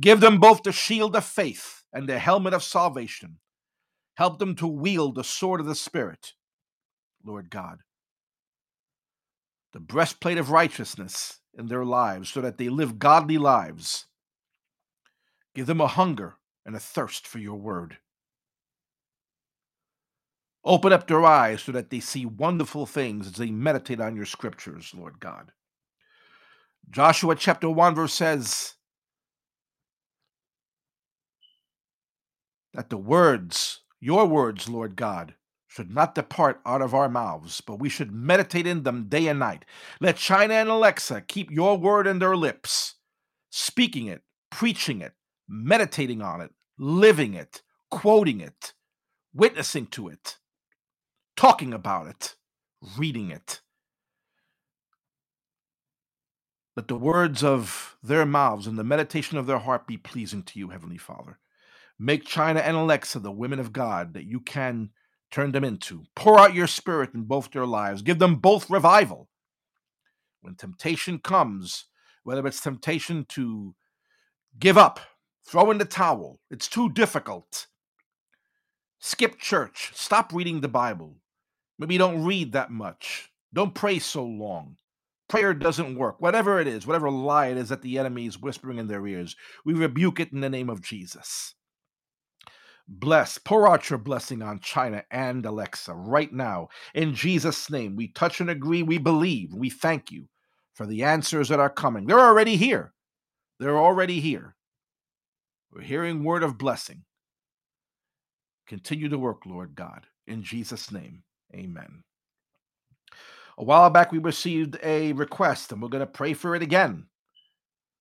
Give them both the shield of faith and the helmet of salvation. Help them to wield the sword of the Spirit, Lord God. The breastplate of righteousness in their lives so that they live godly lives. Give them a hunger and a thirst for your word. Open up their eyes so that they see wonderful things as they meditate on your scriptures, Lord God. Joshua chapter 1 verse says that the words, your words, Lord God, should not depart out of our mouths, but we should meditate in them day and night. Let China and Alexa keep your word in their lips, speaking it, preaching it, meditating on it, living it, quoting it, witnessing to it, talking about it, reading it. Let the words of their mouths and the meditation of their heart be pleasing to you, Heavenly Father. Make China and Alexa the women of God that you can turn them into. Pour out your spirit in both their lives. Give them both revival. When temptation comes, whether it's temptation to give up, throw in the towel, it's too difficult. Skip church. Stop reading the Bible. Maybe don't read that much. Don't pray so long. Prayer doesn't work. Whatever it is, whatever lie it is that the enemy is whispering in their ears, we rebuke it in the name of Jesus. Bless, pour out your blessing on China and Alexa right now. In Jesus' name, we touch and agree, we believe, we thank you for the answers that are coming. They're already here. They're already here. We're hearing word of blessing. Continue to work, Lord God. In Jesus' name, amen. A while back, we received a request, and we're going to pray for it again.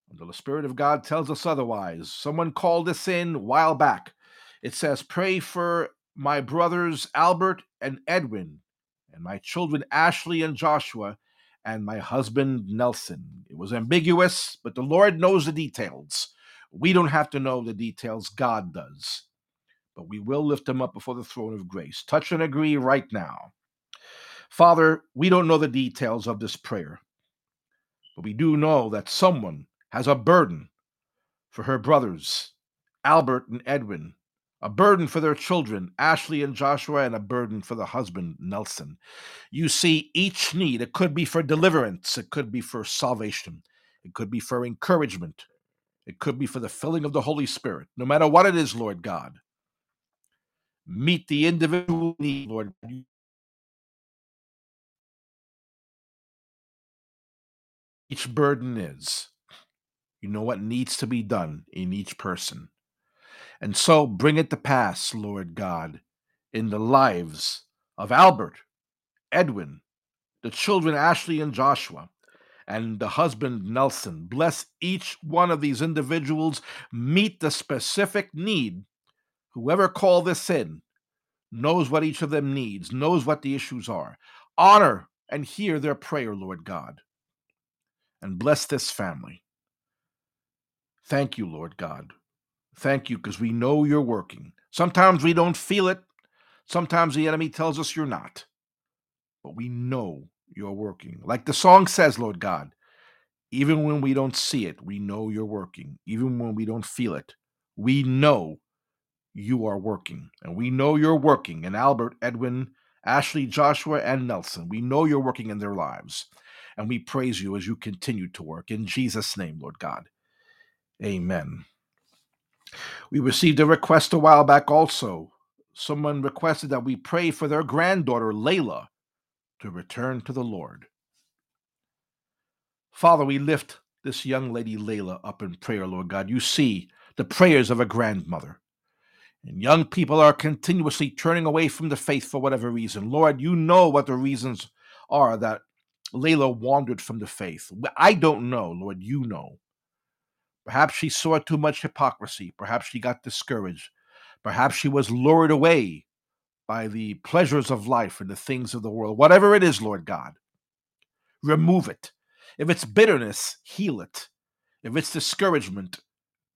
Until the Spirit of God tells us otherwise. Someone called us in a while back. It says, Pray for my brothers Albert and Edwin, and my children Ashley and Joshua, and my husband Nelson. It was ambiguous, but the Lord knows the details. We don't have to know the details, God does. But we will lift them up before the throne of grace. Touch and agree right now. Father, we don't know the details of this prayer, but we do know that someone has a burden for her brothers, Albert and Edwin, a burden for their children, Ashley and Joshua, and a burden for the husband, Nelson. You see each need. It could be for deliverance, it could be for salvation, it could be for encouragement, it could be for the filling of the Holy Spirit. No matter what it is, Lord God, meet the individual need, Lord. Each burden is. You know what needs to be done in each person. And so bring it to pass, Lord God, in the lives of Albert, Edwin, the children Ashley and Joshua, and the husband Nelson. Bless each one of these individuals, meet the specific need. Whoever called this in knows what each of them needs, knows what the issues are. Honor and hear their prayer, Lord God, and bless this family. Thank you, Lord God. Thank you because we know you're working. Sometimes we don't feel it. Sometimes the enemy tells us you're not. But we know you're working. Like the song says, Lord God, even when we don't see it, we know you're working. Even when we don't feel it, we know you are working. And we know you're working in Albert, Edwin, Ashley, Joshua, and Nelson. We know you're working in their lives. And we praise you as you continue to work. In Jesus' name, Lord God. Amen. We received a request a while back also. Someone requested that we pray for their granddaughter, Layla, to return to the Lord. Father, we lift this young lady, Layla, up in prayer, Lord God. You see the prayers of a grandmother. And young people are continuously turning away from the faith for whatever reason. Lord, you know what the reasons are that Layla wandered from the faith. I don't know, Lord, you know. Perhaps she saw too much hypocrisy. Perhaps she got discouraged. Perhaps she was lured away by the pleasures of life and the things of the world. Whatever it is, Lord God, remove it. If it's bitterness, heal it. If it's discouragement,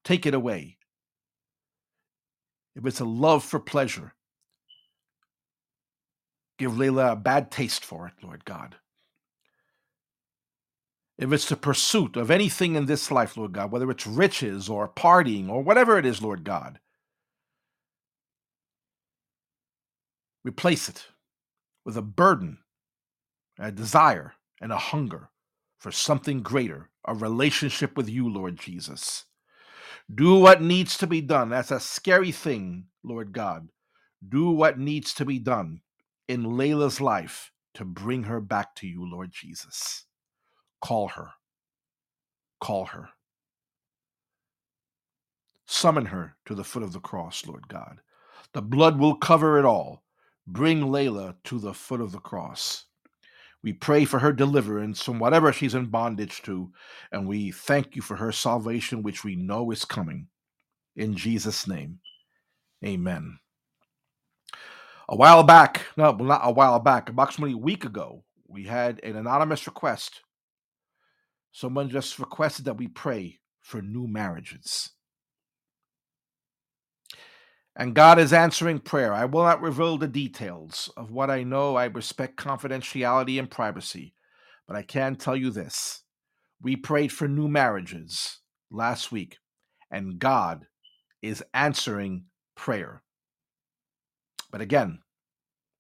take it away. If it's a love for pleasure, give Layla a bad taste for it, Lord God if it's the pursuit of anything in this life, Lord God, whether it's riches or partying or whatever it is, Lord God, replace it with a burden, a desire, and a hunger for something greater, a relationship with you, Lord Jesus. Do what needs to be done. That's a scary thing, Lord God. Do what needs to be done in Layla's life to bring her back to you, Lord Jesus. Call her. Call her. Summon her to the foot of the cross, Lord God. The blood will cover it all. Bring Layla to the foot of the cross. We pray for her deliverance from whatever she's in bondage to, and we thank you for her salvation, which we know is coming. In Jesus' name, amen. A while back, no, not a while back, approximately a week ago, we had an anonymous request Someone just requested that we pray for new marriages. And God is answering prayer. I will not reveal the details of what I know. I respect confidentiality and privacy. But I can tell you this we prayed for new marriages last week, and God is answering prayer. But again,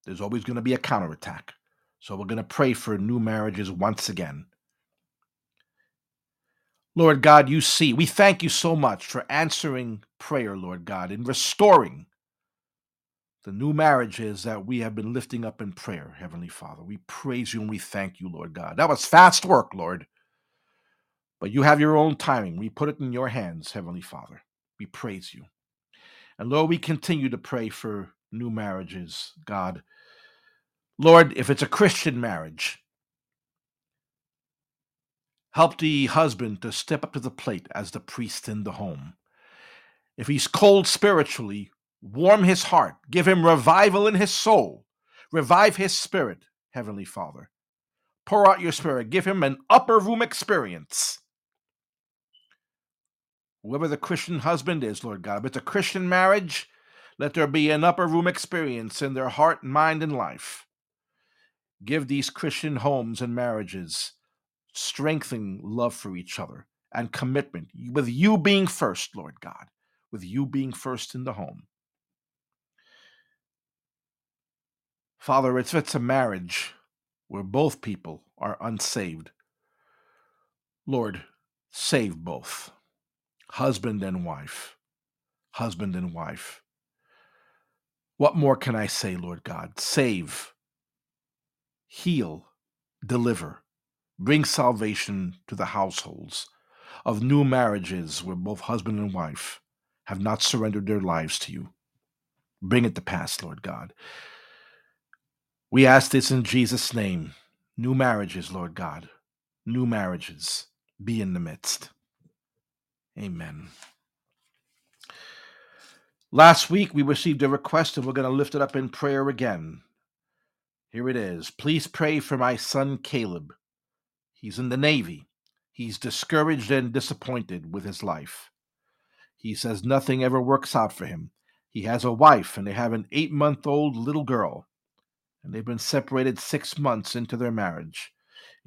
there's always going to be a counterattack. So we're going to pray for new marriages once again. Lord God, you see. We thank you so much for answering prayer, Lord God, and restoring the new marriages that we have been lifting up in prayer, Heavenly Father. We praise you and we thank you, Lord God. That was fast work, Lord. But you have your own timing. We put it in your hands, Heavenly Father. We praise you. And Lord, we continue to pray for new marriages, God. Lord, if it's a Christian marriage, Help the husband to step up to the plate as the priest in the home. If he's cold spiritually, warm his heart, give him revival in his soul, revive his spirit, Heavenly Father. Pour out your spirit. Give him an upper room experience. Whoever the Christian husband is, Lord God, if it's a Christian marriage, let there be an upper room experience in their heart, mind, and life. Give these Christian homes and marriages strengthening love for each other and commitment, with you being first, Lord God, with you being first in the home. Father, if it's a marriage where both people are unsaved, Lord, save both, husband and wife, husband and wife. What more can I say, Lord God? Save, heal, deliver, bring salvation to the households of new marriages where both husband and wife have not surrendered their lives to you. Bring it to pass, Lord God. We ask this in Jesus' name. New marriages, Lord God. New marriages be in the midst. Amen. Last week, we received a request, and we're going to lift it up in prayer again. Here it is. Please pray for my son Caleb. He's in the Navy. He's discouraged and disappointed with his life. He says nothing ever works out for him. He has a wife, and they have an eight month old little girl, and they've been separated six months into their marriage.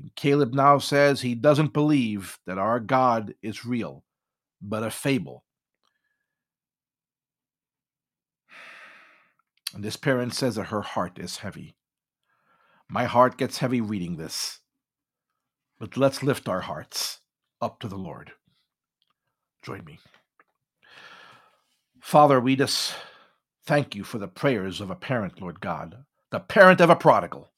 And Caleb now says he doesn't believe that our God is real, but a fable. And this parent says that her heart is heavy. My heart gets heavy reading this. But let's lift our hearts up to the Lord. Join me. Father, we just thank you for the prayers of a parent, Lord God, the parent of a prodigal.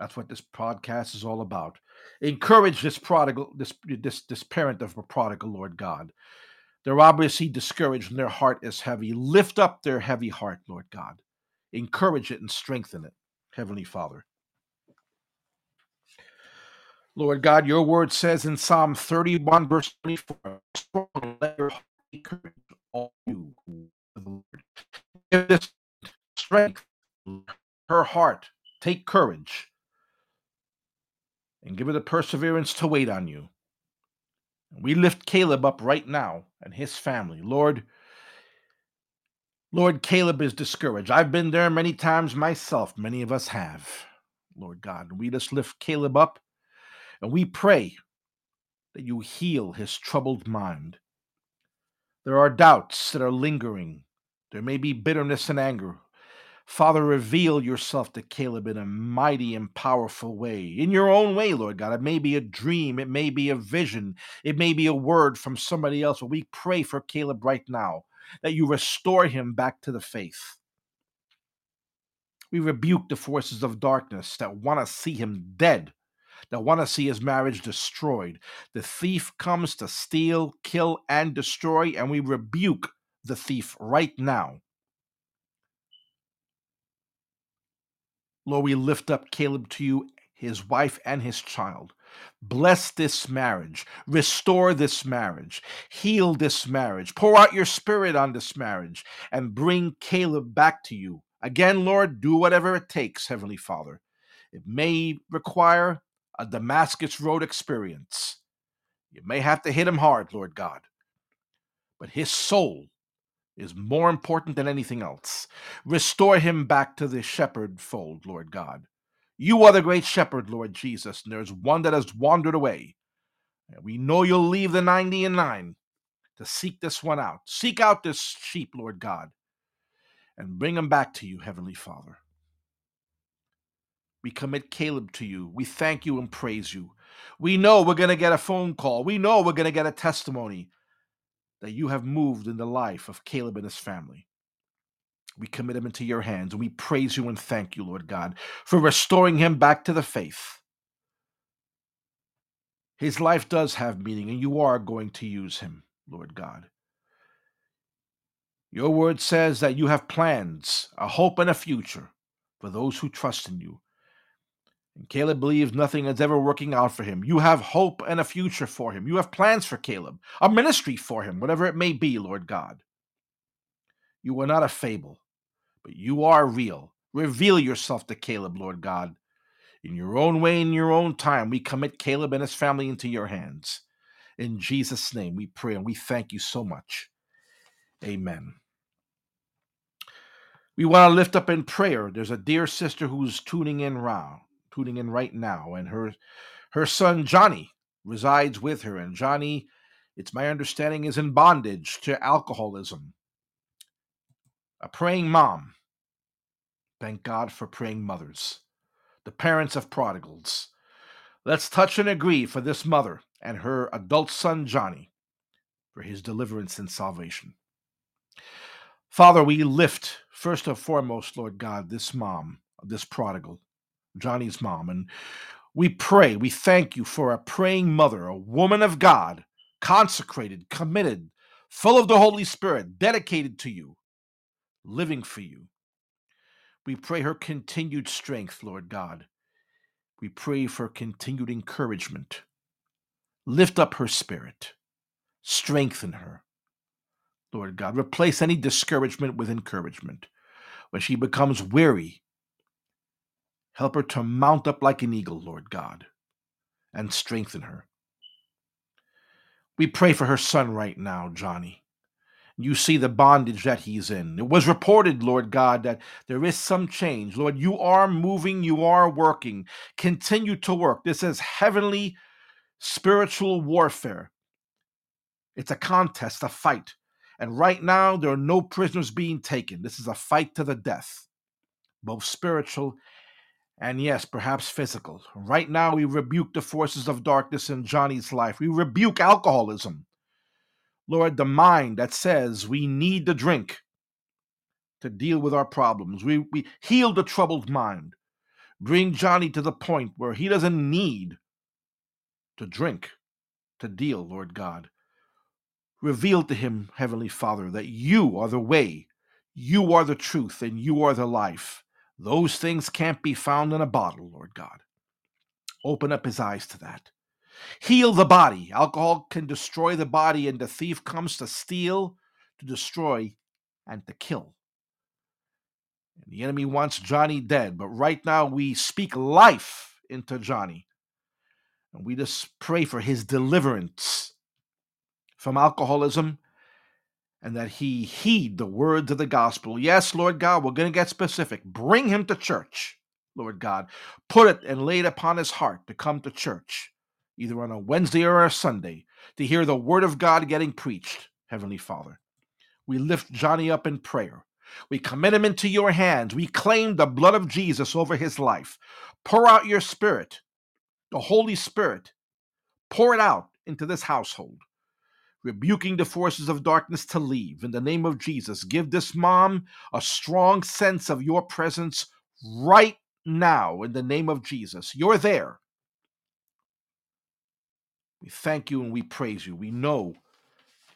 That's what this podcast is all about. Encourage this prodigal, this this this parent of a prodigal, Lord God. They're obviously discouraged and their heart is heavy. Lift up their heavy heart, Lord God. Encourage it and strengthen it, Heavenly Father. Lord God, your word says in Psalm 31, verse 24, let your all you Lord. Give this strength, her heart, take courage, and give her the perseverance to wait on you. We lift Caleb up right now and his family. Lord, Lord, Caleb is discouraged. I've been there many times myself. Many of us have. Lord God, we just lift Caleb up and we pray that you heal his troubled mind. There are doubts that are lingering. There may be bitterness and anger. Father, reveal yourself to Caleb in a mighty and powerful way. In your own way, Lord God. It may be a dream, it may be a vision, it may be a word from somebody else. But we pray for Caleb right now that you restore him back to the faith. We rebuke the forces of darkness that want to see him dead, that want to see his marriage destroyed. The thief comes to steal, kill, and destroy, and we rebuke the thief right now. Lord, we lift up Caleb to you, his wife, and his child. Bless this marriage. Restore this marriage. Heal this marriage. Pour out your spirit on this marriage and bring Caleb back to you. Again, Lord, do whatever it takes, Heavenly Father. It may require a Damascus Road experience. You may have to hit him hard, Lord God. But his soul is more important than anything else. Restore him back to the shepherd fold, Lord God. You are the great shepherd, Lord Jesus, and there's one that has wandered away. And we know you'll leave the 90 and 9 to seek this one out. Seek out this sheep, Lord God, and bring him back to you, Heavenly Father. We commit Caleb to you. We thank you and praise you. We know we're going to get a phone call. We know we're going to get a testimony that you have moved in the life of Caleb and his family. We commit him into your hands and we praise you and thank you, Lord God, for restoring him back to the faith. His life does have meaning and you are going to use him, Lord God. Your word says that you have plans, a hope, and a future for those who trust in you. And Caleb believes nothing is ever working out for him. You have hope and a future for him. You have plans for Caleb, a ministry for him, whatever it may be, Lord God. You are not a fable, but you are real. Reveal yourself to Caleb, Lord God. In your own way, in your own time, we commit Caleb and his family into your hands. In Jesus' name, we pray and we thank you so much. Amen. We want to lift up in prayer. There's a dear sister who's tuning in now, tuning in right now, and her her son Johnny resides with her. And Johnny, it's my understanding, is in bondage to alcoholism. A praying mom. Thank God for praying mothers, the parents of prodigals. Let's touch and agree for this mother and her adult son Johnny for his deliverance and salvation. Father, we lift first and foremost, Lord God, this mom, this prodigal, Johnny's mom, and we pray, we thank you for a praying mother, a woman of God, consecrated, committed, full of the Holy Spirit, dedicated to you, living for you. We pray her continued strength, Lord God. We pray for continued encouragement. Lift up her spirit, strengthen her. Lord God. Replace any discouragement with encouragement. When she becomes weary, help her to mount up like an eagle, Lord God, and strengthen her. We pray for her son right now, Johnny. You see the bondage that he's in. It was reported, Lord God, that there is some change. Lord, you are moving, you are working. Continue to work. This is heavenly spiritual warfare. It's a contest, a fight. And right now, there are no prisoners being taken. This is a fight to the death, both spiritual and, yes, perhaps physical. Right now, we rebuke the forces of darkness in Johnny's life. We rebuke alcoholism. Lord, the mind that says we need the drink to deal with our problems. We, we heal the troubled mind. Bring Johnny to the point where he doesn't need to drink to deal, Lord God. Reveal to him, Heavenly Father, that you are the way, you are the truth, and you are the life. Those things can't be found in a bottle, Lord God. Open up his eyes to that. Heal the body. Alcohol can destroy the body, and the thief comes to steal, to destroy, and to kill. And the enemy wants Johnny dead, but right now we speak life into Johnny. And we just pray for his deliverance from alcoholism and that he heed the words of the gospel. Yes, Lord God, we're going to get specific. Bring him to church, Lord God. Put it and lay it upon his heart to come to church, either on a Wednesday or a Sunday, to hear the word of God getting preached, Heavenly Father. We lift Johnny up in prayer. We commit him into your hands. We claim the blood of Jesus over his life. Pour out your spirit, the Holy Spirit. Pour it out into this household rebuking the forces of darkness to leave. In the name of Jesus, give this mom a strong sense of your presence right now. In the name of Jesus, you're there. We thank you and we praise you. We know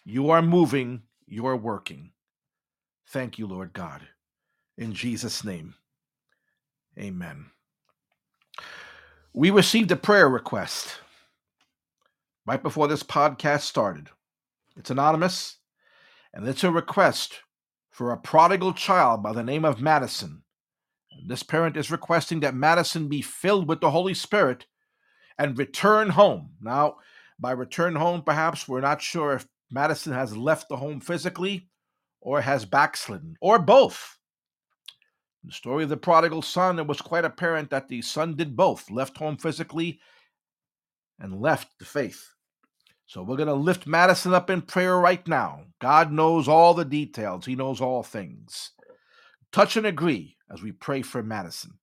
you are moving, you are working. Thank you, Lord God. In Jesus' name, amen. We received a prayer request right before this podcast started. It's anonymous, and it's a request for a prodigal child by the name of Madison. And this parent is requesting that Madison be filled with the Holy Spirit and return home. Now, by return home, perhaps we're not sure if Madison has left the home physically or has backslidden, or both. In the story of the prodigal son, it was quite apparent that the son did both left home physically and left the faith. So we're going to lift Madison up in prayer right now. God knows all the details, He knows all things. Touch and agree as we pray for Madison.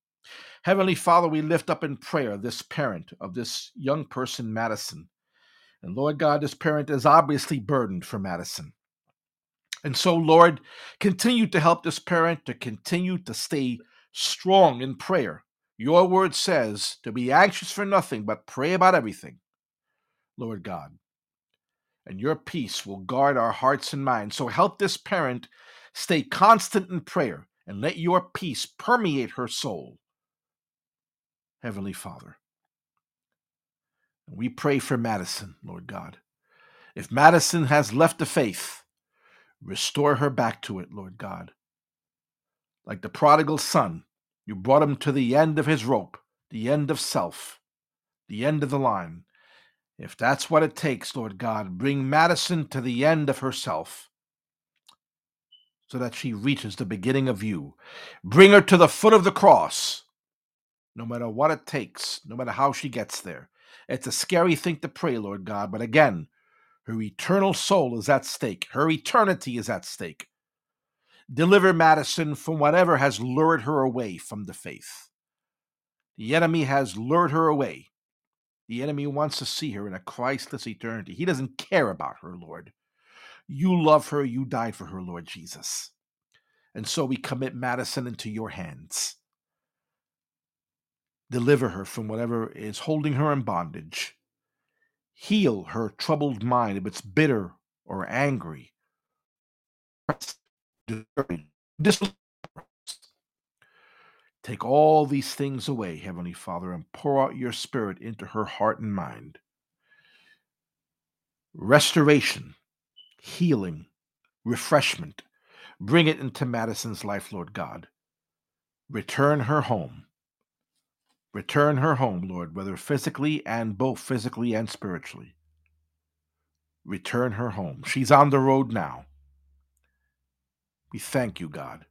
Heavenly Father, we lift up in prayer this parent of this young person, Madison. And Lord God, this parent is obviously burdened for Madison. And so, Lord, continue to help this parent to continue to stay strong in prayer. Your word says to be anxious for nothing, but pray about everything. Lord God, and your peace will guard our hearts and minds. So help this parent stay constant in prayer and let your peace permeate her soul. Heavenly Father, we pray for Madison, Lord God. If Madison has left the faith, restore her back to it, Lord God. Like the prodigal son, you brought him to the end of his rope. the end of self, the end of the line. If that's what it takes, Lord God, bring Madison to the end of herself so that she reaches the beginning of you. Bring her to the foot of the cross, no matter what it takes, no matter how she gets there. It's a scary thing to pray, Lord God, but again, her eternal soul is at stake, her eternity is at stake. Deliver Madison from whatever has lured her away from the faith. The enemy has lured her away. The enemy wants to see her in a Christless eternity. He doesn't care about her, Lord. You love her. You died for her, Lord Jesus. And so we commit Madison into your hands. Deliver her from whatever is holding her in bondage. Heal her troubled mind if it's bitter or angry. Take all these things away, Heavenly Father, and pour out your Spirit into her heart and mind. Restoration, healing, refreshment. Bring it into Madison's life, Lord God. Return her home. Return her home, Lord, whether physically and both physically and spiritually. Return her home. She's on the road now. We thank you, God.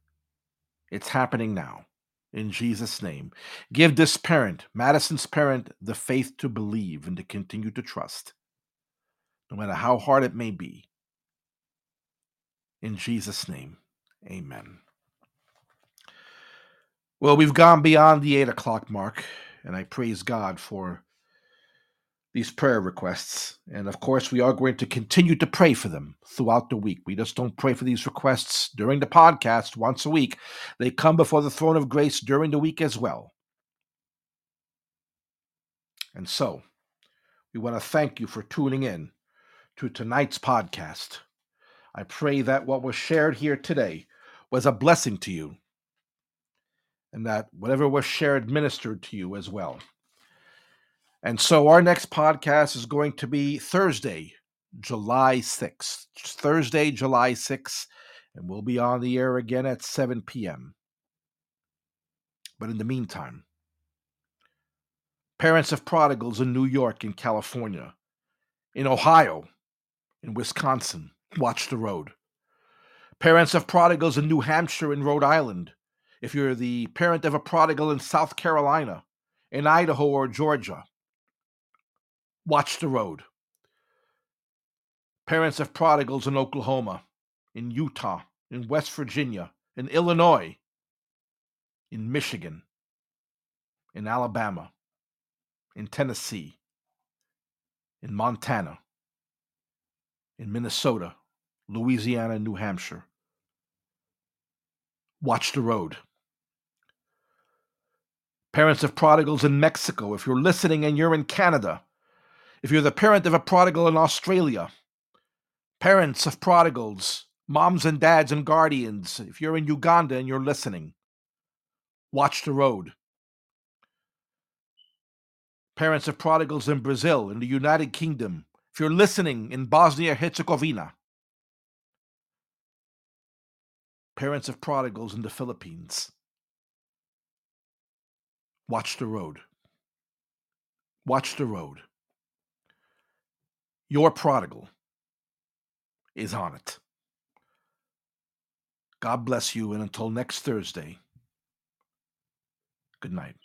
It's happening now. In Jesus' name. Give this parent, Madison's parent, the faith to believe and to continue to trust, no matter how hard it may be. In Jesus' name, amen. Well, we've gone beyond the eight o'clock mark, and I praise God for these prayer requests. And of course, we are going to continue to pray for them throughout the week. We just don't pray for these requests during the podcast once a week, they come before the throne of grace during the week as well. And so, we want to thank you for tuning in to tonight's podcast. I pray that what was shared here today was a blessing to you, and that whatever was shared ministered to you as well. And so our next podcast is going to be Thursday, July 6th. Thursday, July 6th, and we'll be on the air again at 7 p.m. But in the meantime, parents of prodigals in New York and California, in Ohio, in Wisconsin, watch the road. Parents of prodigals in New Hampshire and Rhode Island, if you're the parent of a prodigal in South Carolina, in Idaho or Georgia, watch the road. Parents of prodigals in Oklahoma, in Utah, in West Virginia, in Illinois, in Michigan, in Alabama, in Tennessee, in Montana, in Minnesota, Louisiana, New Hampshire. Watch the road. Parents of prodigals in Mexico, if you're listening and you're in Canada, if you're the parent of a prodigal in Australia, parents of prodigals, moms and dads and guardians, if you're in Uganda and you're listening, watch the road. Parents of prodigals in Brazil, in the United Kingdom, if you're listening in Bosnia Herzegovina, parents of prodigals in the Philippines, watch the road. Watch the road. Your prodigal is on it. God bless you, and until next Thursday, good night.